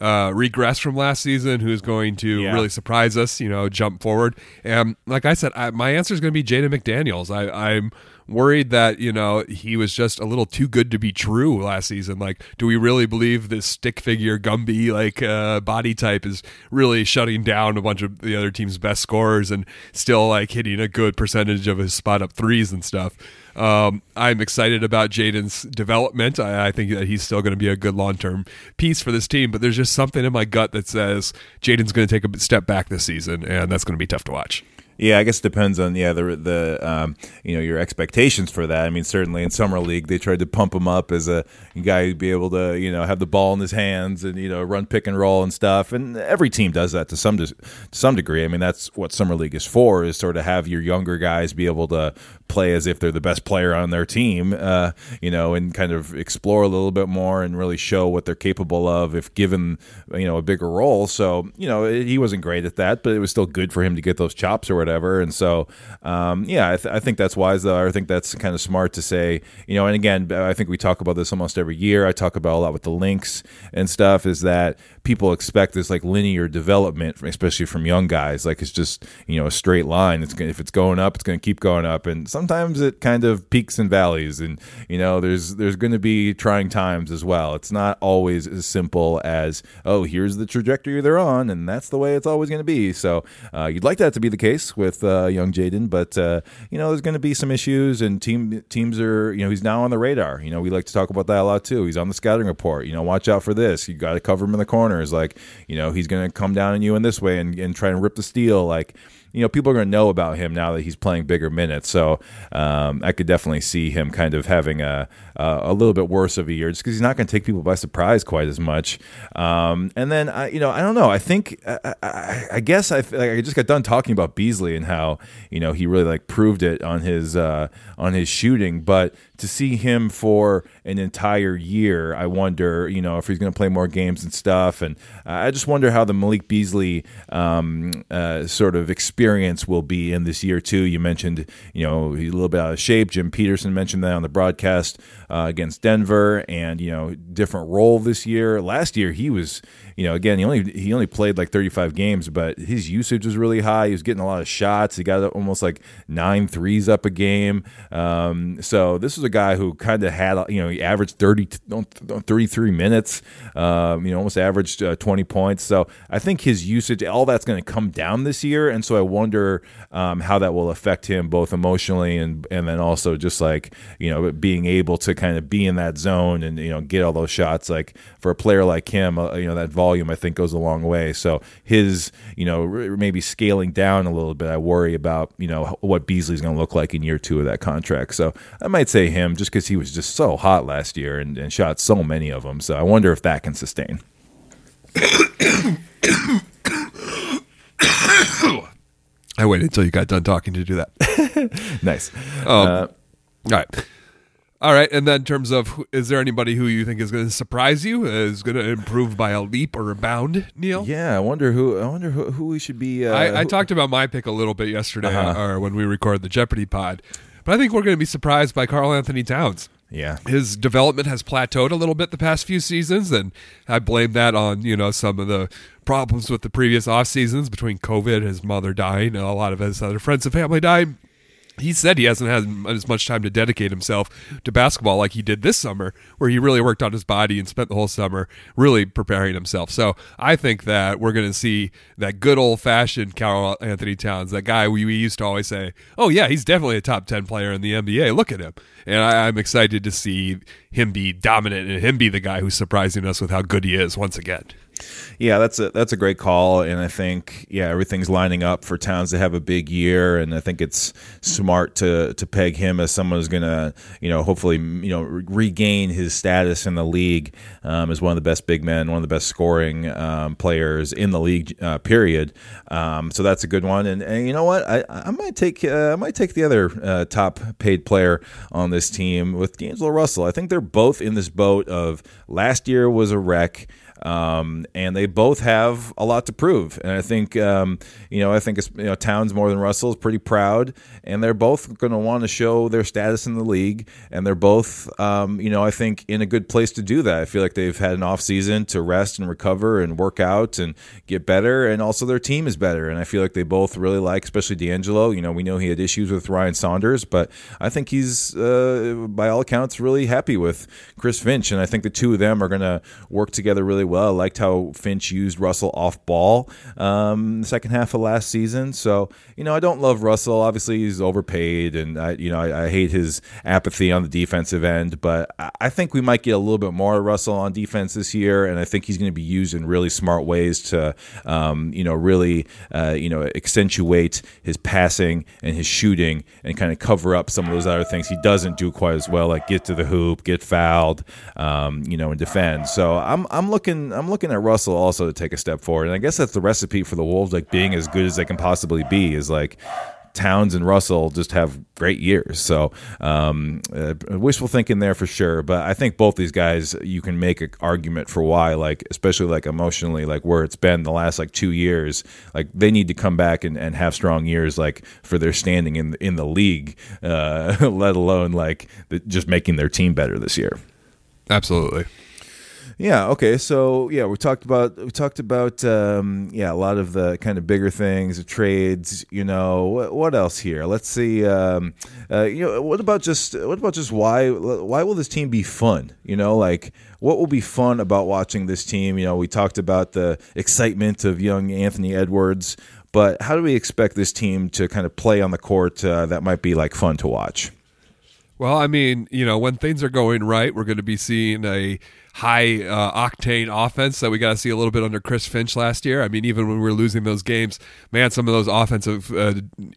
uh, regress from last season, who's going to yeah. really surprise us, you know, jump forward. And like I said, I, my answer is going to be Jaden McDaniels. I, I'm worried that you know he was just a little too good to be true last season. Like, do we really believe this stick figure Gumby like uh, body type is really shutting down a bunch of the other team's best scorers and still like hitting a good percentage of his spot up threes and stuff? Um, I'm excited about Jaden's development. I, I, think that he's still going to be a good long term piece for this team, but there's just something in my gut that says Jaden's going to take a step back this season, and that's going to be tough to watch. Yeah, I guess it depends on yeah the the um, you know your expectations for that. I mean, certainly in summer league they tried to pump him up as a guy who'd be able to you know have the ball in his hands and you know run pick and roll and stuff. And every team does that to some to some degree. I mean, that's what summer league is for is sort of have your younger guys be able to play as if they're the best player on their team, uh, you know, and kind of explore a little bit more and really show what they're capable of if given, you know, a bigger role. So, you know, he wasn't great at that, but it was still good for him to get those chops or whatever. And so, um, yeah, I, th- I, think that's wise, though. I think that's kind of smart to say, you know, and again, I think we talk about this almost every year. I talk about a lot with the links and stuff is that people expect this like linear development, especially from young guys. Like it's just, you know, a straight line. It's if it's going up, it's going to keep going up. And sometimes it kind of peaks and valleys. And you know there's there's going to be trying times as well. It's not always as simple as oh here's the trajectory they're on and that's the way it's always going to be. So uh, you'd like that to be the case with uh, young Jaden but uh, you know there's going to be some issues and team teams are you know he's now on the radar. You know we like to talk about that a lot too. He's on the scouting report. You know watch out for this. You got to cover him in the corners like you know he's going to come down on you in this way and, and try and rip the steal like you know people are going to know about him now that he's playing bigger minutes. So um, I could definitely see him kind of having a a little bit worse of a year just because he's not going to take people by surprise quite as much. Um, and then I, you know, I don't know. I think I, I, I guess I like I just got done talking about Beasley and how you know he really like proved it on his uh, on his shooting, but to see him for an entire year, I wonder, you know, if he's going to play more games and stuff. And uh, I just wonder how the Malik Beasley um, uh, sort of experience will be in this year too. You mentioned, you know, he's a little bit out of shape. Jim Peterson mentioned that on the broadcast uh, against Denver, and you know, different role this year. Last year, he was you know, again, he only he only played like 35 games, but his usage was really high. He was getting a lot of shots. He got almost like nine threes up a game. Um, so this was a guy who kind of had, you know, he averaged 30, 33 minutes. Um, you know, almost averaged uh, 20 points. So I think his usage, all that's going to come down this year, and so I wonder um, how that will affect him both emotionally and and then also just like you know being able to kind of be in that zone and you know get all those shots. Like for a player like him, uh, you know that volume volume, I think goes a long way. So his, you know, maybe scaling down a little bit, I worry about, you know, what Beasley's going to look like in year two of that contract. So I might say him just because he was just so hot last year and, and shot so many of them. So I wonder if that can sustain. I waited until you got done talking to do that. nice. Um, Uh, All right. All right. And then in terms of, is there anybody who you think is going to surprise you, is going to improve by a leap or a bound, Neil? yeah, I wonder who. I wonder who, who we should be. Uh, I, I talked about my pick a little bit yesterday, Uh-huh. or when we recorded the Jeopardy pod, but I think we're going to be surprised by Karl Anthony Towns. Yeah. His development has plateaued a little bit the past few seasons, and I blame that on you know some of the problems with the previous off seasons between COVID, his mother dying, and a lot of his other friends and family dying. He said he hasn't had as much time to dedicate himself to basketball like he did this summer, where he really worked on his body and spent the whole summer really preparing himself. So I think that we're going to see that good old fashioned Karl Anthony Towns, that guy we, we used to always say, oh, yeah, he's definitely a top 10 player in the NBA. Look at him. And I, I'm excited to see him be dominant and him be the guy who's surprising us with how good he is once again. Yeah, that's a that's a great call, and I think yeah everything's lining up for Towns to have a big year, and I think it's smart to to peg him as someone who's going to you know hopefully you know re- regain his status in the league um, as one of the best big men, one of the best scoring um, players in the league. Uh, period. Um, so that's a good one, and, and you know what I I might take uh, I might take the other uh, top paid player on this team with D'Angelo Russell. I think they're both in this boat of last year was a wreck um, and they both have a lot to prove. And I think, um, you know, I think it's, you know, Towns more than Russell is pretty proud, and they're both going to want to show their status in the league, and they're both, um, you know, I think in a good place to do that. I feel like they've had an off season to rest and recover and work out and get better, and also their team is better. And I feel like they both really like, especially D'Angelo. You know, we know he had issues with Ryan Saunders, but I think he's, uh, by all accounts, really happy with Chris Finch, and I think the two of them are going to work together really well. I liked how Finch used Russell off ball um, the second half of last season. So you know, I don't love Russell. Obviously, he's overpaid, and I you know I, I hate his apathy on the defensive end. But I, think we might get a little bit more of Russell on defense this year, and I think he's going to be used in really smart ways to um, you know really uh, you know accentuate his passing and his shooting and kind of cover up some of those other things he doesn't do quite as well, like get to the hoop, get fouled, um, you know, and defend. So I'm I'm looking I'm looking at Russell also to take a step forward, and I guess that's the recipe for the Wolves like being as good as they can possibly be is like. Towns and Russell just have great years, so um, uh, wishful thinking there for sure. But I think both these guys, you can make an argument for why, like especially like emotionally, like where it's been the last like two years, like they need to come back and, and have strong years, like for their standing in in the league, uh, let alone like the, just making their team better this year. Absolutely. Yeah. Okay. So yeah, we talked about we talked about um, yeah a lot of the kind of bigger things, the trades. You know what, what else here? Let's see. Um, uh, you know what about just what about just why why will this team be fun? You know like what will be fun about watching this team? You know we talked about the excitement of young Anthony Edwards, but how do we expect this team to kind of play on the court uh, that might be like fun to watch? Well, I mean, you know, when things are going right, we're going to be seeing a high uh, octane offense that we got to see a little bit under Chris Finch last year. I mean, even when we were losing those games, man, some of those offensive, uh,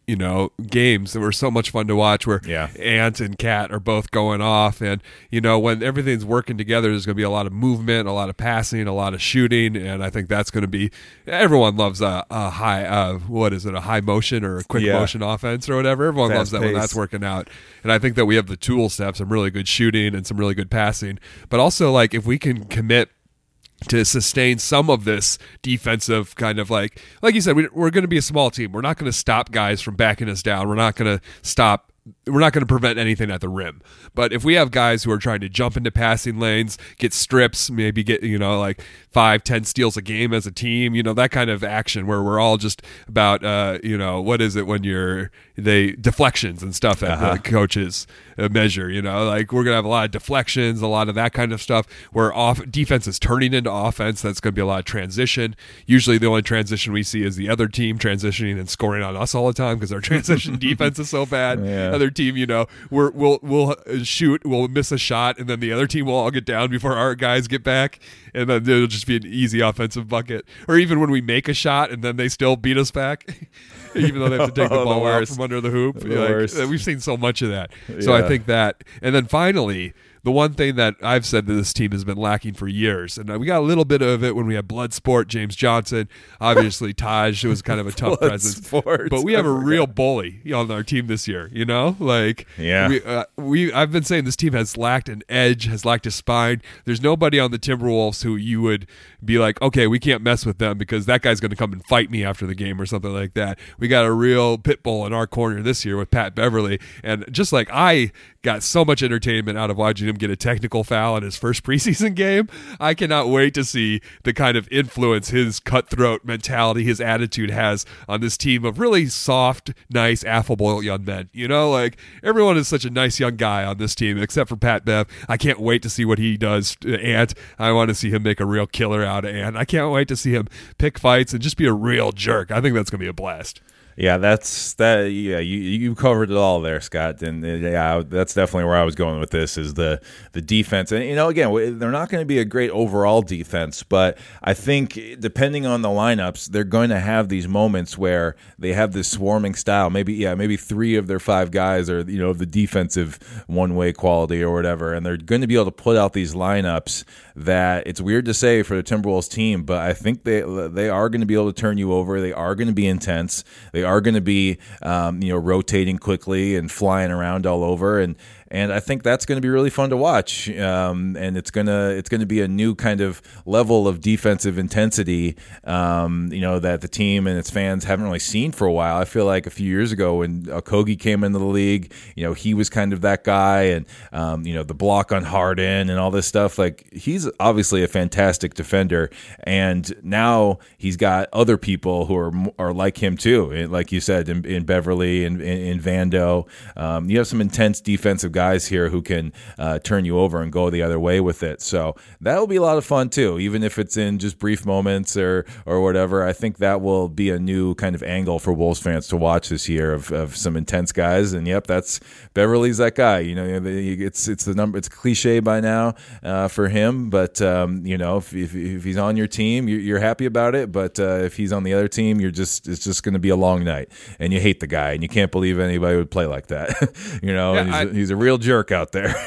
you know, games that were so much fun to watch where Yeah. Ant and KAT are both going off. And, you know, when everything's working together, there's going to be a lot of movement, a lot of passing, a lot of shooting. And I think that's going to be, everyone loves a, a high, uh, what is it, a high motion or a quick Yeah. motion offense or whatever. Everyone loves that when that's working out. And I think that we have the tools to have some really good shooting and some really good passing. But also, like, if we can commit to sustain some of this defensive kind of like, like you said, we, we're going to be a small team. We're not going to stop guys from backing us down. We're not going to stop. We're not going to prevent anything at the rim. But if we have guys who are trying to jump into passing lanes, get strips, maybe get, you know, like five, ten steals a game as a team, you know, that kind of action where we're all just about, uh, you know, what is it when you're, they, deflections and stuff that Uh-huh. the coaches uh, measure, you know, like we're going to have a lot of deflections, a lot of that kind of stuff where off defense is turning into offense. That's going to be a lot of transition. Usually the only transition we see is the other team transitioning and scoring on us all the time because our transition defense is so bad. Yeah. Other team, you know, we're, we'll, we'll uh, shoot, we'll miss a shot and then the other team will all get down before our guys get back. And then it'll just be an easy offensive bucket. Or even when we make a shot and then they still beat us back, even though they have to take the Oh, the ball out from under the hoop. The Like, we've seen so much of that. So I think that, and then finally, the one thing that I've said that this team has been lacking for years, and we got a little bit of it when we had Bloodsport, James Johnson, obviously Taj It was kind of a tough presence, but we have a real bully on our team this year. You know, like Yeah. we, uh, we I've been saying this team has lacked an edge, has lacked a spine. There's nobody on the Timberwolves who you would be like, okay, we can't mess with them because that guy's going to come and fight me after the game or something like that. We got a real pit bull in our corner this year with Pat Beverley, and just like I got so much entertainment out of watching him get a technical foul in his first preseason game, I cannot wait to see the kind of influence his cutthroat mentality, his attitude has on this team of really soft, nice, affable young men. You know, like everyone is such a nice young guy on this team except for Pat Bev. I can't wait to see what he does to Ant. I want to see him make a real killer out of Ant. I can't wait to see him pick fights and just be a real jerk. I think that's going to be a blast. Yeah, that's that. Yeah, you you covered it all there, Scott. And uh, yeah, that's definitely where I was going with this is the the defense. And you know, again, they're not going to be a great overall defense, but I think depending on the lineups, they're going to have these moments where they have this swarming style. Maybe yeah, maybe three of their five guys are you know the defensive one way quality or whatever, and they're going to be able to put out these lineups that it's weird to say for the Timberwolves team, but I think they they are going to be able to turn you over. They are going to be intense. They are going to be um, you know rotating quickly and flying around all over. And and I think that's going to be really fun to watch. Um, and it's gonna it's gonna be a new kind of level of defensive intensity, um, you know, that the team and its fans haven't really seen for a while. I feel like a few years ago when Okogie came into the league, you know, he was kind of that guy, and um, you know, the block on Harden and all this stuff. Like he's obviously a fantastic defender, and now he's got other people who are are like him too. Like you said, in, in Beverley and in, in, Vando, um, you have some intense defensive guys guys here who can uh, turn you over and go the other way with it. So that will be a lot of fun too, even if it's in just brief moments or or whatever. I think that will be a new kind of angle for Wolves fans to watch this year of, of some intense guys. And yep, that's Beverley's that guy. You know, it's it's the number. It's cliche by now uh, for him, but um, you know, if, if, if, he's on your team, you're, you're happy about it. But uh, if he's on the other team, you're just it's just going to be a long night, and you hate the guy, and you can't believe anybody would play like that. you know, Yeah, he's, I- he's a real jerk out there.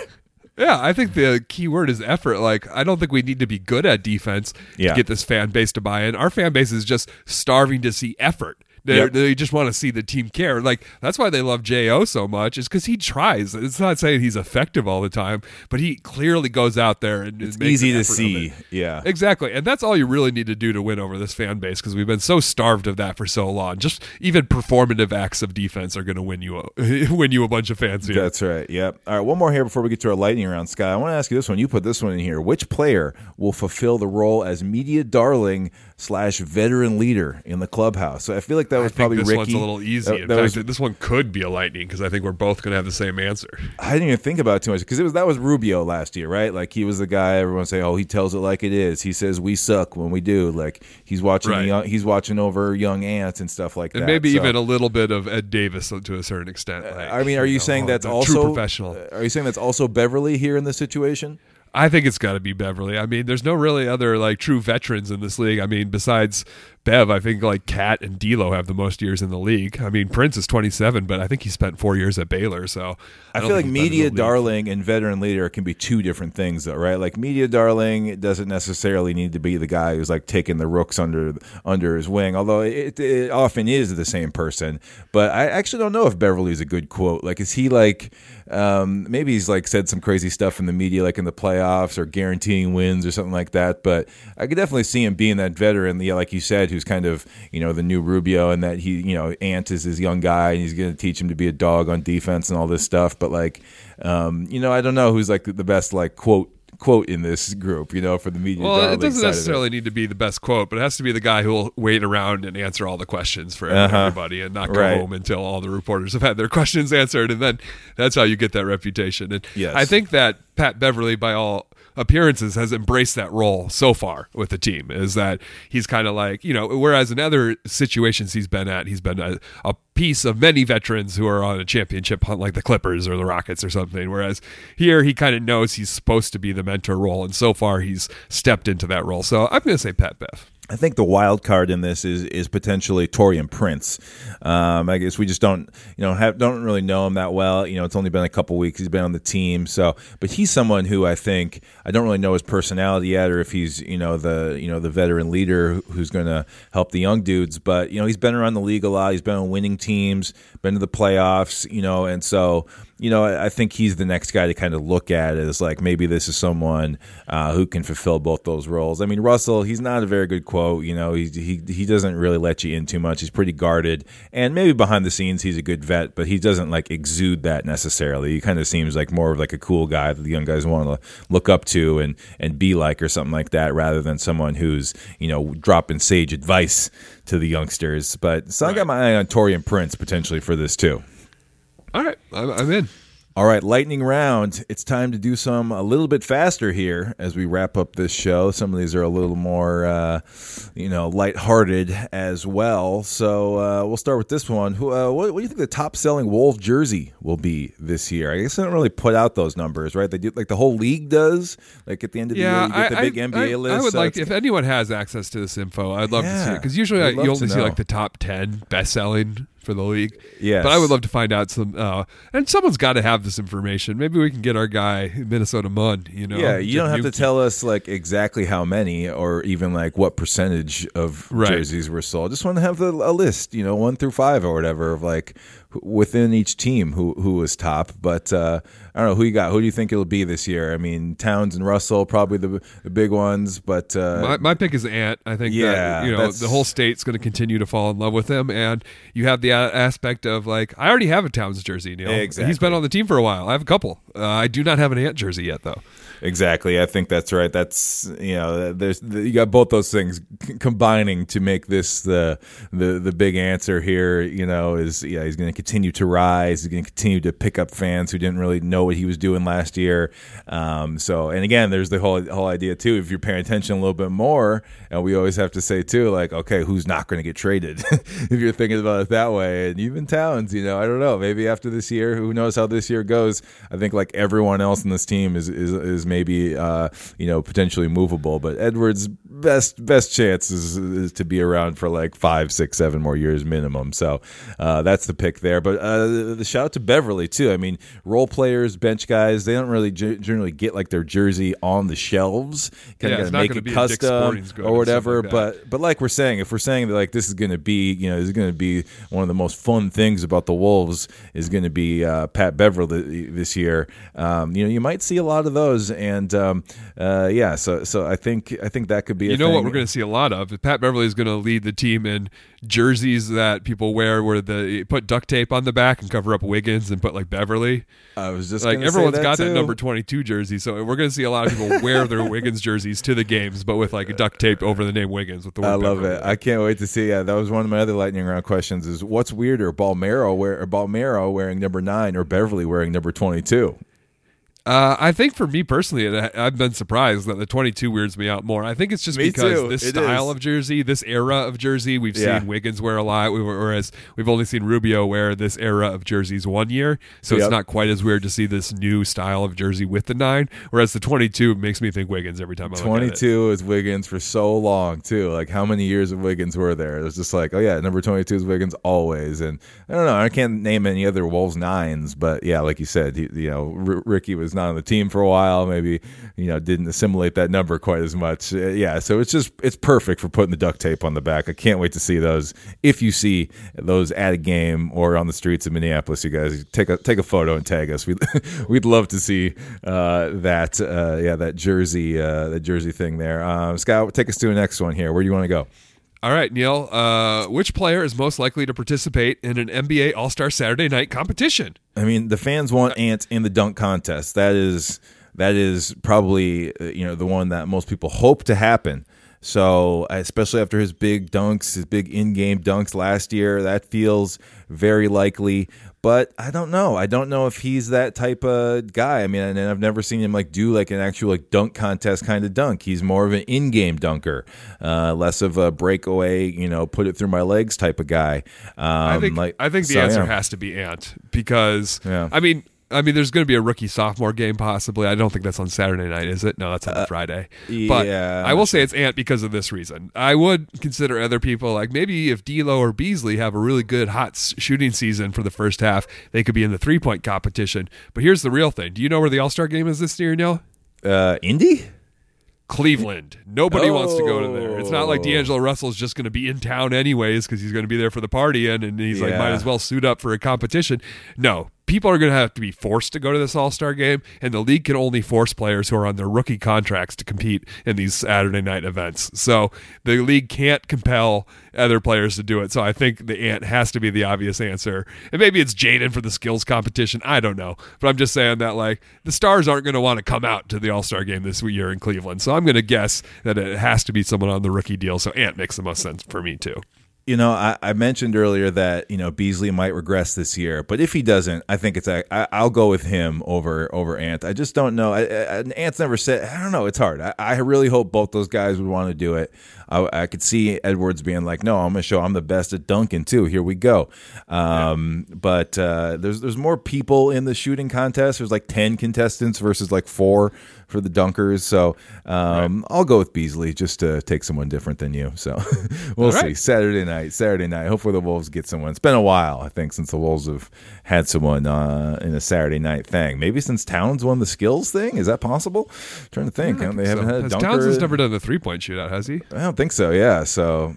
Yeah, I think the key word is effort. Like, I don't think we need to be good at defense Yeah. to get this fan base to buy in. Our fan base is just starving to see effort. They Yep. they just want to see the team care. Like that's why they love Jo so much. Is because he tries. It's not saying he's effective all the time, but he clearly goes out there and it's easy to see. Yeah. Exactly. And that's all you really need to do to win over this fan base because we've been so starved of that for so long. Just even performative acts of defense are going to win you a, win you a bunch of fans here. That's right. Yep. All right. One more here before we get to our lightning round, Sky. I want to ask you this one. You put this one in here. Which player will fulfill the role as media darling slash veteran leader in the clubhouse? So I feel like that was probably this Ricky. one's a little easy. That- In that fact, was- this one could be a lightning because I think we're both going to have the same answer. I didn't even think about it too much because it was that was Rubio last year, right? Like he was the guy everyone say, "Oh, he tells it like it is." He says we suck when we do. Like he's watching, Right. young, he's watching over young ants and stuff like And that. maybe So- even a little bit of Ed Davis to a certain extent. Uh, like, I mean, are you know, saying that's also professional? Uh, are you saying that's also Beverley here in this situation? I think it's got to be Beverley. I mean, there's no really other like true veterans in this league. I mean, besides Bev, I think like KAT and D'Lo have the most years in the league. I mean, Prince is 27, but I think he spent four years at Baylor. So I, don't feel like think he's better media than the league. darling and veteran leader can be two different things, though, right? Like media darling doesn't necessarily need to be the guy who's like taking the rooks under under his wing, although it, it often is the same person. But I actually don't know if Beverley's a good quote. Like, is he like um, maybe he's like said some crazy stuff in the media, like in the playoffs or guaranteeing wins or something like that. But I could definitely see him being that veteran, yeah, like you said, who's kind of you know the new Rubio, and that he you know Ant is his young guy, and he's going to teach him to be a dog on defense and all this stuff. But like, um, you know, I don't know who's like the best like quote quote in this group, you know, for the media. Well, it doesn't necessarily need to be the best quote, but it has to be the guy who will wait around and answer all the questions for Uh-huh. everybody and not go Right. home until all the reporters have had their questions answered. And then that's how you get that reputation. And Yes. I think that Pat Beverley, by all appearances, has embraced that role so far with the team. Is that he's kind of like, you know, whereas in other situations he's been at, he's been a, a piece of many veterans who are on a championship hunt like the Clippers or the Rockets or something. Whereas here he kind of knows he's supposed to be the mentor role, and so far he's stepped into that role. So I'm going to say Pat Bev. I think the wild card in this is is potentially Taurean Prince. Um, I guess we just don't you know have, don't really know him that well. You know, it's only been a couple weeks he's been on the team, so but he's someone who I think I don't really know his personality yet, or if he's you know the you know the veteran leader who's going to help the young dudes. But you know, he's been around the league a lot. He's been on winning teams, been to the playoffs. You know, and so you know, I think he's the next guy to kind of look at as like maybe this is someone uh, who can fulfill both those roles. I mean, Russell, he's not a very good quote. You know, he he he doesn't really let you in too much. He's pretty guarded, and maybe behind the scenes he's a good vet, but he doesn't like exude that necessarily. He kind of seems like more of like a cool guy that the young guys want to look up to and and be like or something like that, rather than someone who's you know dropping sage advice to the youngsters. But so right. I got my eye on Taurean Prince potentially for this too. All right, I'm in. All right, lightning round. It's time to do some a little bit faster here as we wrap up this show. Some of these are a little more, uh, you know, lighthearted as well. So uh, we'll start with this one. Who, uh, what, what, do you think the top selling Wolf jersey will be this year? I guess they don't really put out those numbers, right? They do like the whole league does. Like at the end of yeah, the year, you get I, the big I, NBA I, list. I would so like if anyone has access to this info, I'd love yeah, to see it because usually you only see like the top ten best selling for the league. Yeah, But I would love to find out some, uh, and someone's got to have this information. Maybe we can get our guy Minnesota Mun. You know, yeah, you don't have to tell us like exactly how many or even like what percentage of Right. jerseys were sold. Just want to have a, a list, you know, one through five or whatever of like within each team who who was top. But uh, I don't know who you got. Who do you think it'll be this year? I mean, Towns and Russell probably the, the big ones, but uh, My, my pick is Ant. I think Yeah, that you know the whole state's going to continue to fall in love with him, and you have the a- aspect of like I already have a Towns jersey. Neil, Exactly. he's been on the team for a while. I have a couple. Uh, I do not have an Ant jersey yet, though. Exactly. I think that's right. That's you know, there's you got both those things combining to make this the the the big answer here. You know, is yeah, he's going to continue to rise. He's going to continue to pick up fans who didn't really know what he was doing last year. Um, so, and again, there's the whole whole idea too. If you're paying attention a little bit more, and we always have to say too, like, okay, who's not going to get traded? if you're thinking about it that way, and even Towns, you know, I don't know. Maybe after this year, who knows how this year goes? I think like everyone else in this team is is is maybe uh, you know potentially movable, but Edwards' best best chance is, is to be around for like five, six, seven more years minimum. So uh, that's the pick there. But uh, the, shout out to Beverley too. I mean, role players, bench guys, they don't really ge- generally get like their jersey on the shelves. Kind of got to make it be a Dick's custom or whatever. like but but like we're saying, if we're saying that like this is going to be, you know, this is going to be one of the most fun things about the Wolves is going to be uh, Pat Beverley this year. Um, you know, you might see a lot of those, and um, uh, yeah, so so I think I think that could be. A You know what we're going to see a lot of? Pat Beverley is going to lead the team in jerseys that people wear, where the put duct tape on the back and cover up Wiggins and put like Beverley. I was just Like everyone's that got that number twenty-two jersey, so we're going to see a lot of people wear their Wiggins jerseys to the games, but with like duct tape over the name Wiggins with the I love Beverley. it. I can't wait to see. Yeah, that was one of my other lightning round questions: is what's weirder, Bolmaro wear or Bolmaro wearing number nine or Beverley wearing number twenty two? Uh, I think for me personally, I've been surprised that the 22 weirds me out more. I think it's just Me because too. this It style is. of jersey, this era of jersey, we've Yeah. seen Wiggins wear a lot, whereas we've only seen Rubio wear this era of jerseys one year. So Yep. it's not quite as weird to see this new style of jersey with the nine. Whereas the 22 makes me think Wiggins every time I look at it. 22 is Wiggins for so long too. Like how many years of Wiggins were there? It was just like, oh yeah, number 22 is Wiggins always. And I don't know, I can't name any other Wolves nines, but yeah, like you said, you, you know, R- Ricky was not on the team for a while. Maybe you know didn't assimilate that number quite as much. Uh, yeah, so it's just it's perfect for putting the duct tape on the back. I can't wait to see those. If you see those at a game or on the streets of Minneapolis, you guys take a take a photo and tag us. We'd we'd love to see uh, that. Uh, yeah, that jersey uh, that jersey thing there. Um, Scott, take us to the next one here. Where do you want to go? All right, Neil. Uh, which player is most likely to participate in an NBA All Star Saturday night competition? I mean, the fans want Ant in the dunk contest. That is that is probably uh, you know the one that most people hope to happen. So, especially after his big dunks, his big in-game dunks last year, that feels very likely. But I don't know. I don't know if he's that type of guy. I mean, and I've never seen him like do like an actual like dunk contest kind of dunk. He's more of an in-game dunker, uh, less of a breakaway, you know, put it through my legs type of guy. Um, I think like, I think the so, answer yeah. has to be Ant because Yeah. I mean I mean, there's going to be a rookie sophomore game possibly. I don't think that's on Saturday night, is it? No, that's on Friday. But yeah, I will say it's Ant because of this reason. I would consider other people like maybe if D'Lo or Beasley have a really good hot shooting season for the first half, they could be in the three point competition. But here's the real thing: Do you know where the All Star game is this year, Neil? Uh, Indy? Cleveland. Nobody wants to go to there. It's not like Oh. D'Angelo Russell's just going to be in town anyways because he's going to be there for the party and, and he's like, might as well suit up for a competition. No, people are going to have to be forced to go to this All Star game, and the league can only force players who are on their rookie contracts to compete in these Saturday night events. So the league can't compel other players to do it. So I think the ant has to be the obvious answer. And maybe it's Jaden for the skills competition. I don't know. But I'm just saying that like the stars aren't going to want to come out to the All Star game this year in Cleveland. So I'm going to guess that it has to be someone on the rookie deal. So Ant makes the most sense for me too. You know, I, I mentioned earlier that you know Beasley might regress this year, but if he doesn't, I think it's a, I, I'll go with him over over Ant. I just don't know. I, I, Ant's never said. I don't know. It's hard. I, I really hope both those guys would want to do it. I, I could see Edwards being like, "No, I'm going to show I'm the best at dunking too. Here we go." Um, But uh, there's there's more people in the shooting contest. There's like ten contestants versus like four for the dunkers. So um, I'll go with Beasley just to take someone different than you. So we'll All see. Saturday night, Saturday night. Hopefully the Wolves get someone. It's been a while, I think, since the Wolves have had someone uh, in a Saturday night thing. Maybe since Towns won the skills thing. Is that possible? trying to think. They think haven't so. had a dunker. Towns has never done the three point shootout, has he? I don't think so. Yeah. So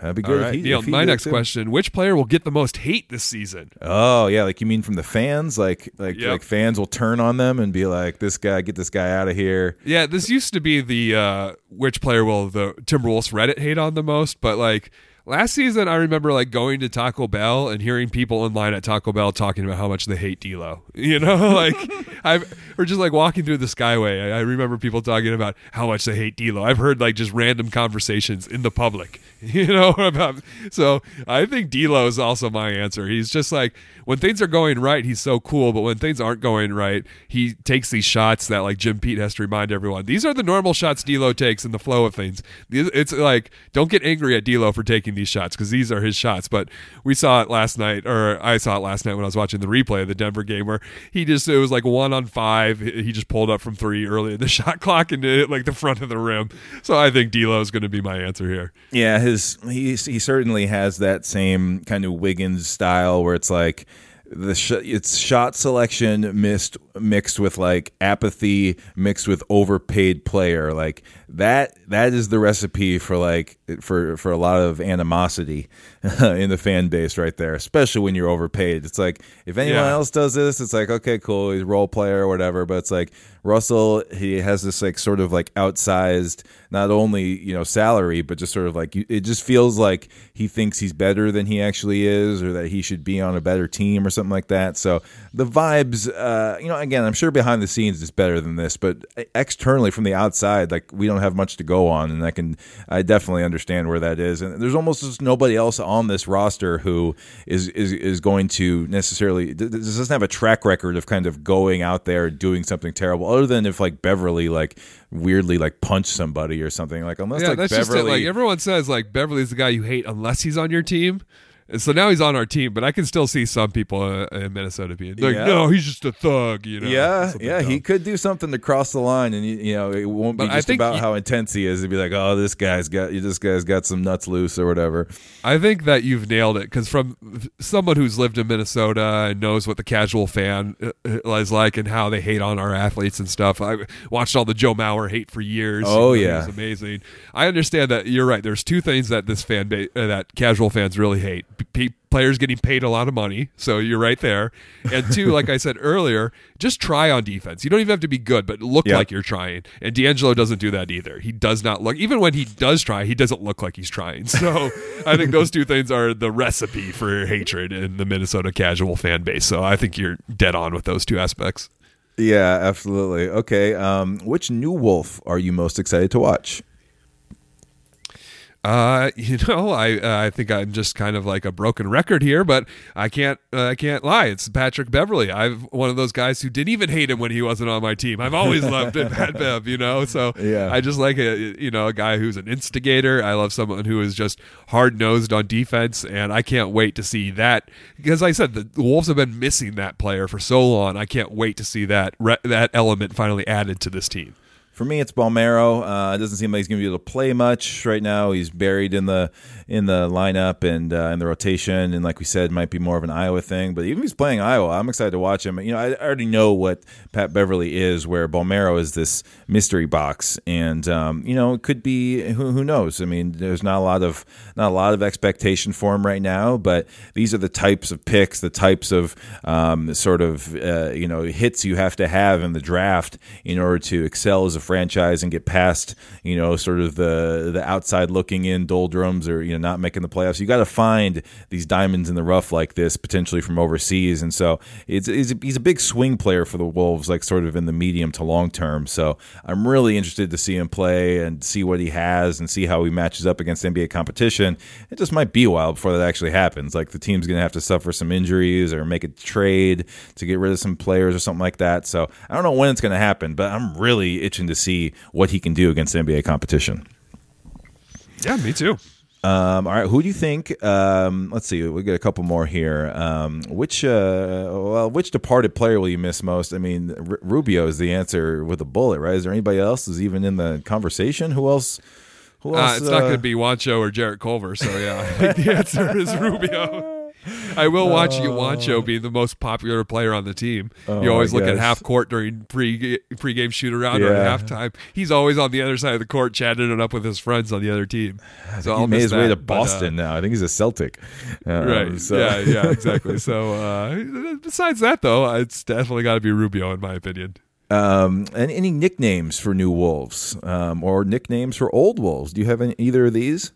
that'd be good. right, he, Neil. My next too. question: Which player will get the most hate this season? Oh yeah, like you mean from the fans? Like like Yep. like fans will turn on them and be like, "This guy, get this guy out of here." Yeah, this used to be the uh, which player will the Timberwolves Reddit hate on the most, but like last season, I remember like going to Taco Bell and hearing people in line at Taco Bell talking about how much they hate D'Lo. You know, like I or just like walking through the Skyway, I, I remember people talking about how much they hate D'Lo. I've heard like just random conversations in the public, you know, about. So I think D'Lo is also my answer. He's just like when things are going right, he's so cool, but when things aren't going right, he takes these shots that like Jim Pete has to remind everyone. These are the normal shots D'Lo takes in the flow of things. It's like don't get angry at D'Lo for taking these shots because these are his shots. But we saw it last night, or I saw it last night when I was watching the replay of the Denver game where he just it was like one on five. He just pulled up from three early in the shot clock and hit like the front of the rim. So I think D'Lo is going to be my answer here. Yeah, his he he certainly has that same kind of Wiggins style where it's like the sh- it's shot selection mixed mixed with like apathy mixed with overpaid player. Like that that is the recipe for like for for a lot of animosity in the fan base right there especially when you're overpaid it's like if anyone Yeah. else does this it's like okay cool he's a role player or whatever but it's like Russell he has this like sort of like outsized not only you know salary but just sort of like it just feels like he thinks he's better than he actually is or that he should be on a better team or something like that so the vibes uh you know again I'm sure behind the scenes it's better than this but externally from the outside like we don't have much to go on and I can I definitely understand where that is and there's almost just nobody else on this roster who is is is going to necessarily doesn't have a track record of kind of going out there doing something terrible other than if like Beverley like weirdly like punched somebody or something like unless Yeah, like Beverley. Like everyone says, like Beverley's the guy you hate unless he's on your team. And so now he's on our team, but I can still see some people uh, in Minnesota being like, Yeah. "No, he's just a thug," you know? yeah, yeah, he could do something to cross the line, and you, you know it won't be But just about he- how intense he is. It'd be like, oh, this guy's got this guy's got some nuts loose or whatever. I think that you've nailed it because from someone who's lived in Minnesota and knows what the casual fan uh, uh, is like and how they hate on our athletes and stuff. I watched all the Joe Mauer hate for years. Oh, yeah. he was amazing. I understand that you're right. There's two things that this fan base, uh, that casual fans really hate. P- players getting paid a lot of money, so you're right there. And two, like I said earlier, just try on defense. You don't even have to be good, but look Yeah. like you're trying. And D'Angelo doesn't do that either. He does not look. Even when he does try, he doesn't look like he's trying. So I think those two things are the recipe for hatred in the Minnesota casual fan base. So I think you're dead on with those two aspects. Yeah, absolutely. Okay, um, which new Wolf are you most excited to watch? Uh, you know, I uh, I think I'm just kind of like a broken record here, but I can't uh, I can't lie. It's Patrick Beverley. I'm one of those guys who didn't even hate him when he wasn't on my team. I've always loved it, Pat Bev. You know, so Yeah. I just like a you know a guy who's an instigator. I love someone who is just hard nosed on defense, and I can't wait to see that because I said the Wolves have been missing that player for so long. I can't wait to see that re- that element finally added to this team. For me, it's Bolmaro. Uh, it doesn't seem like he's going to be able to play much right now. He's buried in the in the lineup and uh, in the rotation, and like we said, might be more of an Iowa thing. But even if he's playing Iowa, I'm excited to watch him. You know, I already know what Pat Beverley is, where Bolmaro is this mystery box, and um, you know, it could be who, who knows. I mean, there's not a lot of not a lot of expectation for him right now, but these are the types of picks, the types of um, sort of uh, you know hits you have to have in the draft in order to excel as a franchise and get past you know sort of the the outside looking in doldrums or you know not making the playoffs. You got to find these diamonds in the rough like this potentially from overseas, and so it's, it's he's a big swing player for the Wolves, like sort of in the medium to long term. So I'm really interested to see him play and see what he has and see how he matches up against NBA competition. It just might be a while before that actually happens. Like the team's going to have to suffer some injuries or make a trade to get rid of some players or something like that. So I don't know when it's going to happen, but I'm really itching to see what he can do against NBA competition. Yeah, me too. Um, all right, who do you think? Um, let's see, we get a couple more here. Um, which uh, well, which departed player will you miss most? I mean, R- Rubio is the answer with a bullet, right? Is there anybody else who's even in the conversation? Who else? Who Uh, else? it's not going to be Juancho or Jarrett Culver, so yeah, I think the answer is Rubio. I will watch you Juancho being the most popular player on the team. Oh, you always I look at half court during pre pregame shoot around or Yeah. at halftime. He's always on the other side of the court chatting it up with his friends on the other team. So he I'll made miss his way that, to but, uh, Boston now. I think he's a Celtic. Um, right. so- Yeah, yeah, exactly. So uh, besides that, though, it's definitely got to be Rubio, in my opinion. Um, and any nicknames for new wolves, um, or nicknames for old wolves? Do you have any, either of these?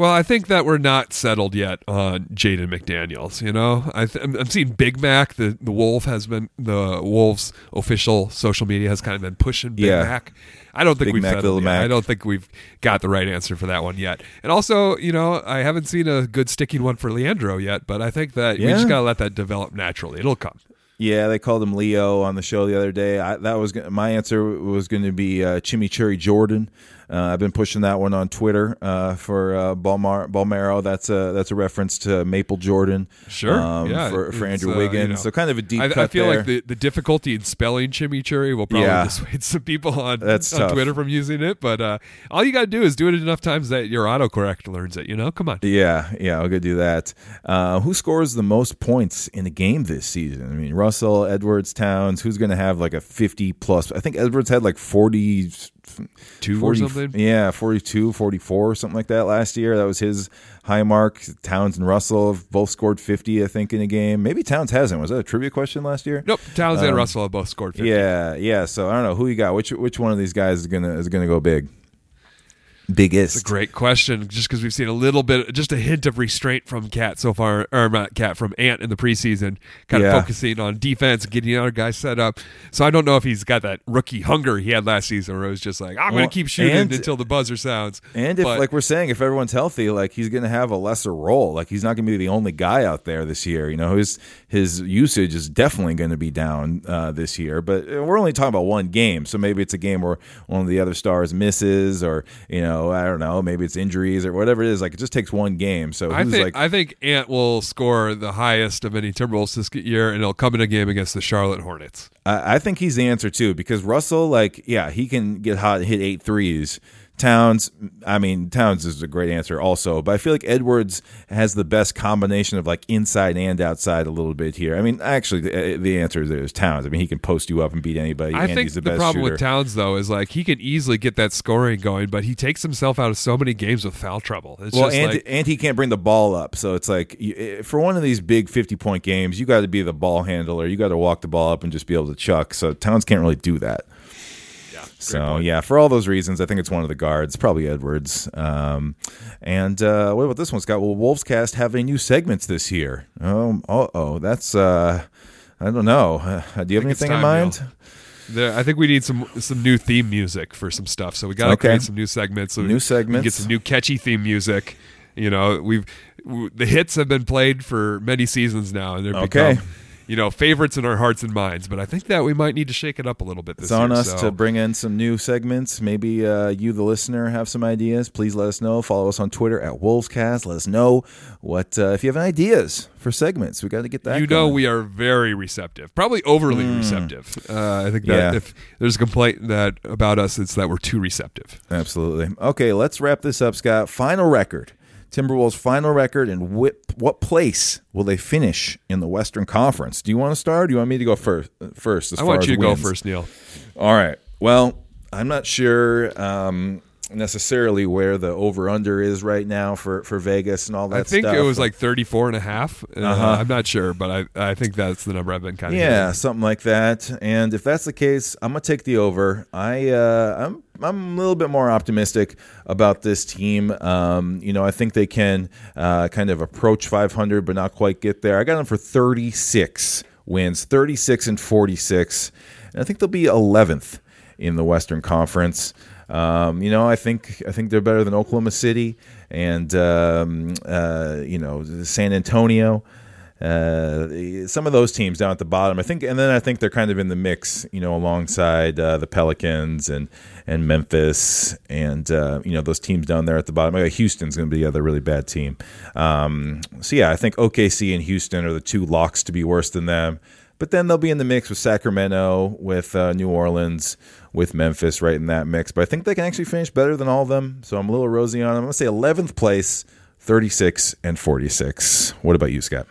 Well, I think that we're not settled yet on Jaden McDaniels. You know, I th- I'm, seeing Big Mac. The the Wolf has been the Wolf's official social media has kind of been pushing Big Yeah. Mac. I don't think Big we've Mac, settled Little yet. Mac. I don't think we've got the right answer for that one yet. And also, you know, I haven't seen a good sticking one for Leandro yet. But I think that we just gotta let that develop naturally. It'll come. Yeah, they called him Leo on the show the other day. I, that was my answer was going to be uh, Chimichurri Jordan. Uh, I've been pushing that one on Twitter uh, for uh, Balmar- Bolmaro. That's a that's a reference to Maple Jordan. Sure. um, yeah. for, for Andrew uh, Wiggins. you know. so kind of a deep I, cut I feel there. like the, the difficulty in spelling chimichurri will probably Yeah. dissuade some people on, That's on tough. Twitter from using it. But uh, all you got to do is do it enough times that your autocorrect learns it. You know, come on. Yeah, yeah, I'll go do that. Uh, who scores the most points in a game this season? I mean, Russell, Edwards, Towns. Who's going to have like a fifty plus? I think Edwards had like forty. Two or 40 something. Yeah, 42, 44, something like that last year. That was his high mark. Towns and Russell have both scored 50, I think, in a game. Maybe Towns hasn't. Was that a trivia question last year? Nope. Towns and Um, Russell have both scored 50. Yeah, yeah. So I don't know who you got. Which which one of these guys is gonna is gonna go big? Biggest. It's a great question, just because we've seen a little bit, just a hint of restraint from KAT so far, or not KAT from Ant in the preseason, kind Yeah. of focusing on defense, getting other guys set up. So I don't know if he's got that rookie hunger he had last season, where it was just like, I'm Well, going to keep shooting and- until the buzzer sounds. And if, But- like we're saying, if everyone's healthy, like he's going to have a lesser role. Like he's not going to be the only guy out there this year. You know, his his usage is definitely going to be down uh, this year. But we're only talking about one game, so maybe it's a game where one of the other stars misses, or you know, I don't know, maybe it's injuries or whatever it is. Like it just takes one game. So I who's think like, I think Ant will score the highest of any Timberwolves this year, and it'll come in a game against the Charlotte Hornets. I, I think he's the answer too because Russell, like, yeah, he can get hot, and hit eight threes. Towns, I mean, Towns is a great answer also, but I feel like Edwards has the best combination of like inside and outside a little bit here. I mean, actually, the, the answer is Towns. I mean, he can post you up and beat anybody. I and think he's the, the, best problem shooter. with Towns though is like he can easily get that scoring going, but he takes himself out of so many games with foul trouble. It's well, just and, like and he can't bring the ball up, so it's like eh, for one of these big fifty-point games, you got to be the ball handler. You got to walk the ball up and just be able to chuck. So Towns can't really do that. So yeah, for all those reasons, I think it's one of the guards, probably Edwards. Um, and uh, what about this one, Scott? Will Wolves Cast have any new segments this year? Oh, oh, that's uh, I don't know. Uh, do you have anything in mind? There, I think we need some some new theme music for some stuff. So we got to Okay. create some new segments. So New segments. get some new catchy theme music. You know, we've w- the hits have been played for many seasons now, and they're Okay. become you know favorites in our hearts and minds. But I think that we might need to shake it up a little bit this It's on year. us so- to bring in some new segments. Maybe uh, you, the listener, have some ideas. Please let us know. Follow us on Twitter at Wolvescast. Let us know what uh, if you have any ideas for segments. We got to get that. you know we are very receptive, probably overly receptive. Uh, I think that. Yeah. if there's a complaint that about us, it's that we're too receptive. Absolutely. Okay, let's wrap this up, Scott. Final record. Timberwolves' final record, and what, what place will they finish in the Western Conference? Do you want to start? Or do you want me to go first? First, as I want you to go first, Neil. All right. Well, I'm not sure um, necessarily where the over under is right now for, for Vegas and all that I think stuff. it was like 34 and a half. Uh, Uh-huh. I'm not sure, but I, I think that's the number I've been kind of Yeah, something like that. And if that's the case, I'm gonna take the over. I uh, I'm I'm a little bit more optimistic about this team. Um, you know, I think they can uh, kind of approach 500, but not quite get there. I got them for 36 wins, 36 and 46, and I think they'll be 11th in the Western Conference. Um, you know, I think I think they're better than Oklahoma City and um, uh, you know San Antonio. Uh, some of those teams down at the bottom, I think, and then I think they're kind of in the mix, you know, alongside uh, the Pelicans and and Memphis and uh, you know those teams down there at the bottom. Uh, Houston's going to be the other really bad team. Um, so yeah, I think OKC and Houston are the two locks to be worse than them. But then they'll be in the mix with Sacramento, with uh, New Orleans, with Memphis, right in that mix. But I think they can actually finish better than all of them. So I'm a little rosy on them. I'm going to say 11th place, 36 and 46. What about you, Scott?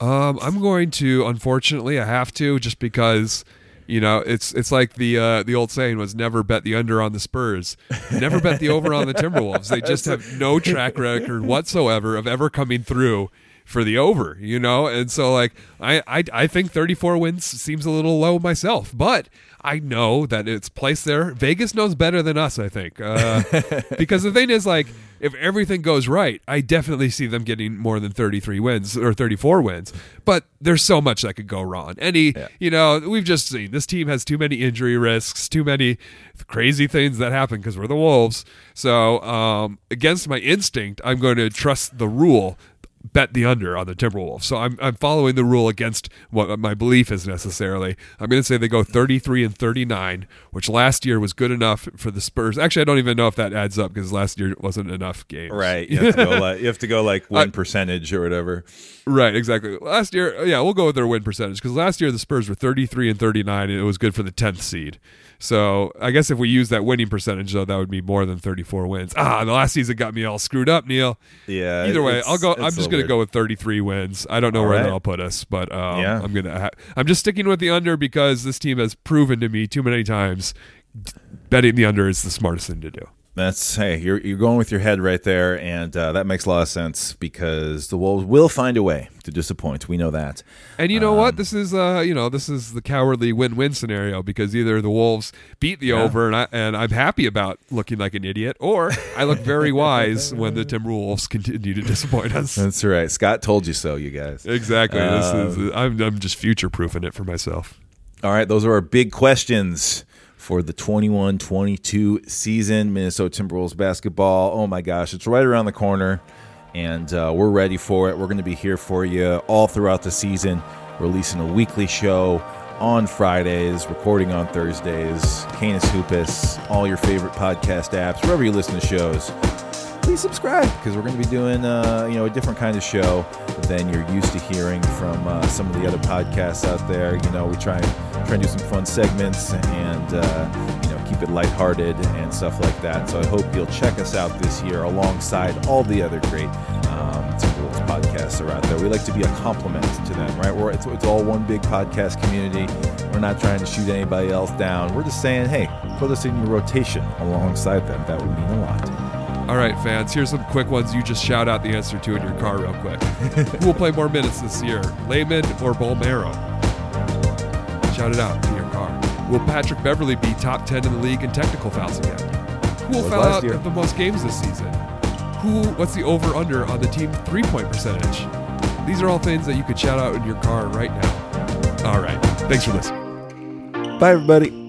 Um, I'm going to, unfortunately, I have to, just because, you know, it's it's like the uh, the old saying was never bet the under on the Spurs, never bet the over on the Timberwolves. They just have no track record whatsoever of ever coming through for the over, you know. And so, like, I I, I think 34 wins seems a little low myself, but I know that it's placed there. Vegas knows better than us, I think, uh, because the thing is, like, if everything goes right, I definitely see them getting more than 33 wins or 34 wins. But there's so much that could go wrong. Any, you know, we've just seen this team has too many injury risks, too many crazy things that happen because we're the Wolves. So, um, against my instinct, I'm going to trust the rule bet the under on the Timberwolves. So I'm I'm following the rule against what my belief is necessarily. I'm going to say they go 33 and 39, which last year was good enough for the Spurs. Actually, I don't even know if that adds up because last year wasn't enough games. Right. You have to go like, you have to go like win percentage or whatever. Right, exactly. Last year, yeah, we'll go with their win percentage because last year the Spurs were 33 and 39 and it was good for the 10th seed. So I guess if we use that winning percentage, though, that would be more than 34 wins. Ah, the last season got me all screwed up, Neil. Yeah. Either way, I'll go. I'm just going to weird. go with 33 wins. I don't know All where right. that'll put us, but um, Yeah. I'm gonna. Ha- I'm just sticking with the under because this team has proven to me too many times betting the under is the smartest thing to do. That's hey, you're you're going with your head right there, and uh, that makes a lot of sense because the Wolves will find a way to disappoint. We know that. And you know Um, what? This is uh, you know, this is the cowardly win-win scenario because either the Wolves beat the over, and I and I'm happy about looking like an idiot, or I look very wise when the Timberwolves continue to disappoint us. That's right. Scott told you so, you guys. Exactly. This Um, is I'm I'm just future-proofing it for myself. All right, those are our big questions for the 21-22 season. Minnesota Timberwolves basketball. Oh my gosh, it's right around the corner, and uh, we're ready for it. We're going to be here for you all throughout the season, releasing a weekly show on Fridays, recording on Thursdays. Canis Hoopus, all your favorite podcast apps, wherever you listen to shows. Please subscribe because we're going to be doing uh, you know a different kind of show than you're used to hearing from uh, some of the other podcasts out there. You know, we try and try and do some fun segments and uh, you know keep it lighthearted and stuff like that. So I hope you'll check us out this year alongside all the other great um, podcasts are out there. We like to be a complement to them, right? We're, it's, it's all one big podcast community. We're not trying to shoot anybody else down. We're just saying, hey, put us in your rotation alongside them. That would mean a lot. All right, fans, here's some quick ones you just shout out the answer to in your car real quick. Who will play more minutes this year, Layman or Bolmaro? Shout it out in your car. Will Patrick Beverley be top 10 in the league in technical fouls again? Who will foul out year. the most games this season? Who? What's the over/under on the team three-point percentage? These are all things that you could shout out in your car right now. All right, thanks for listening. Bye, everybody.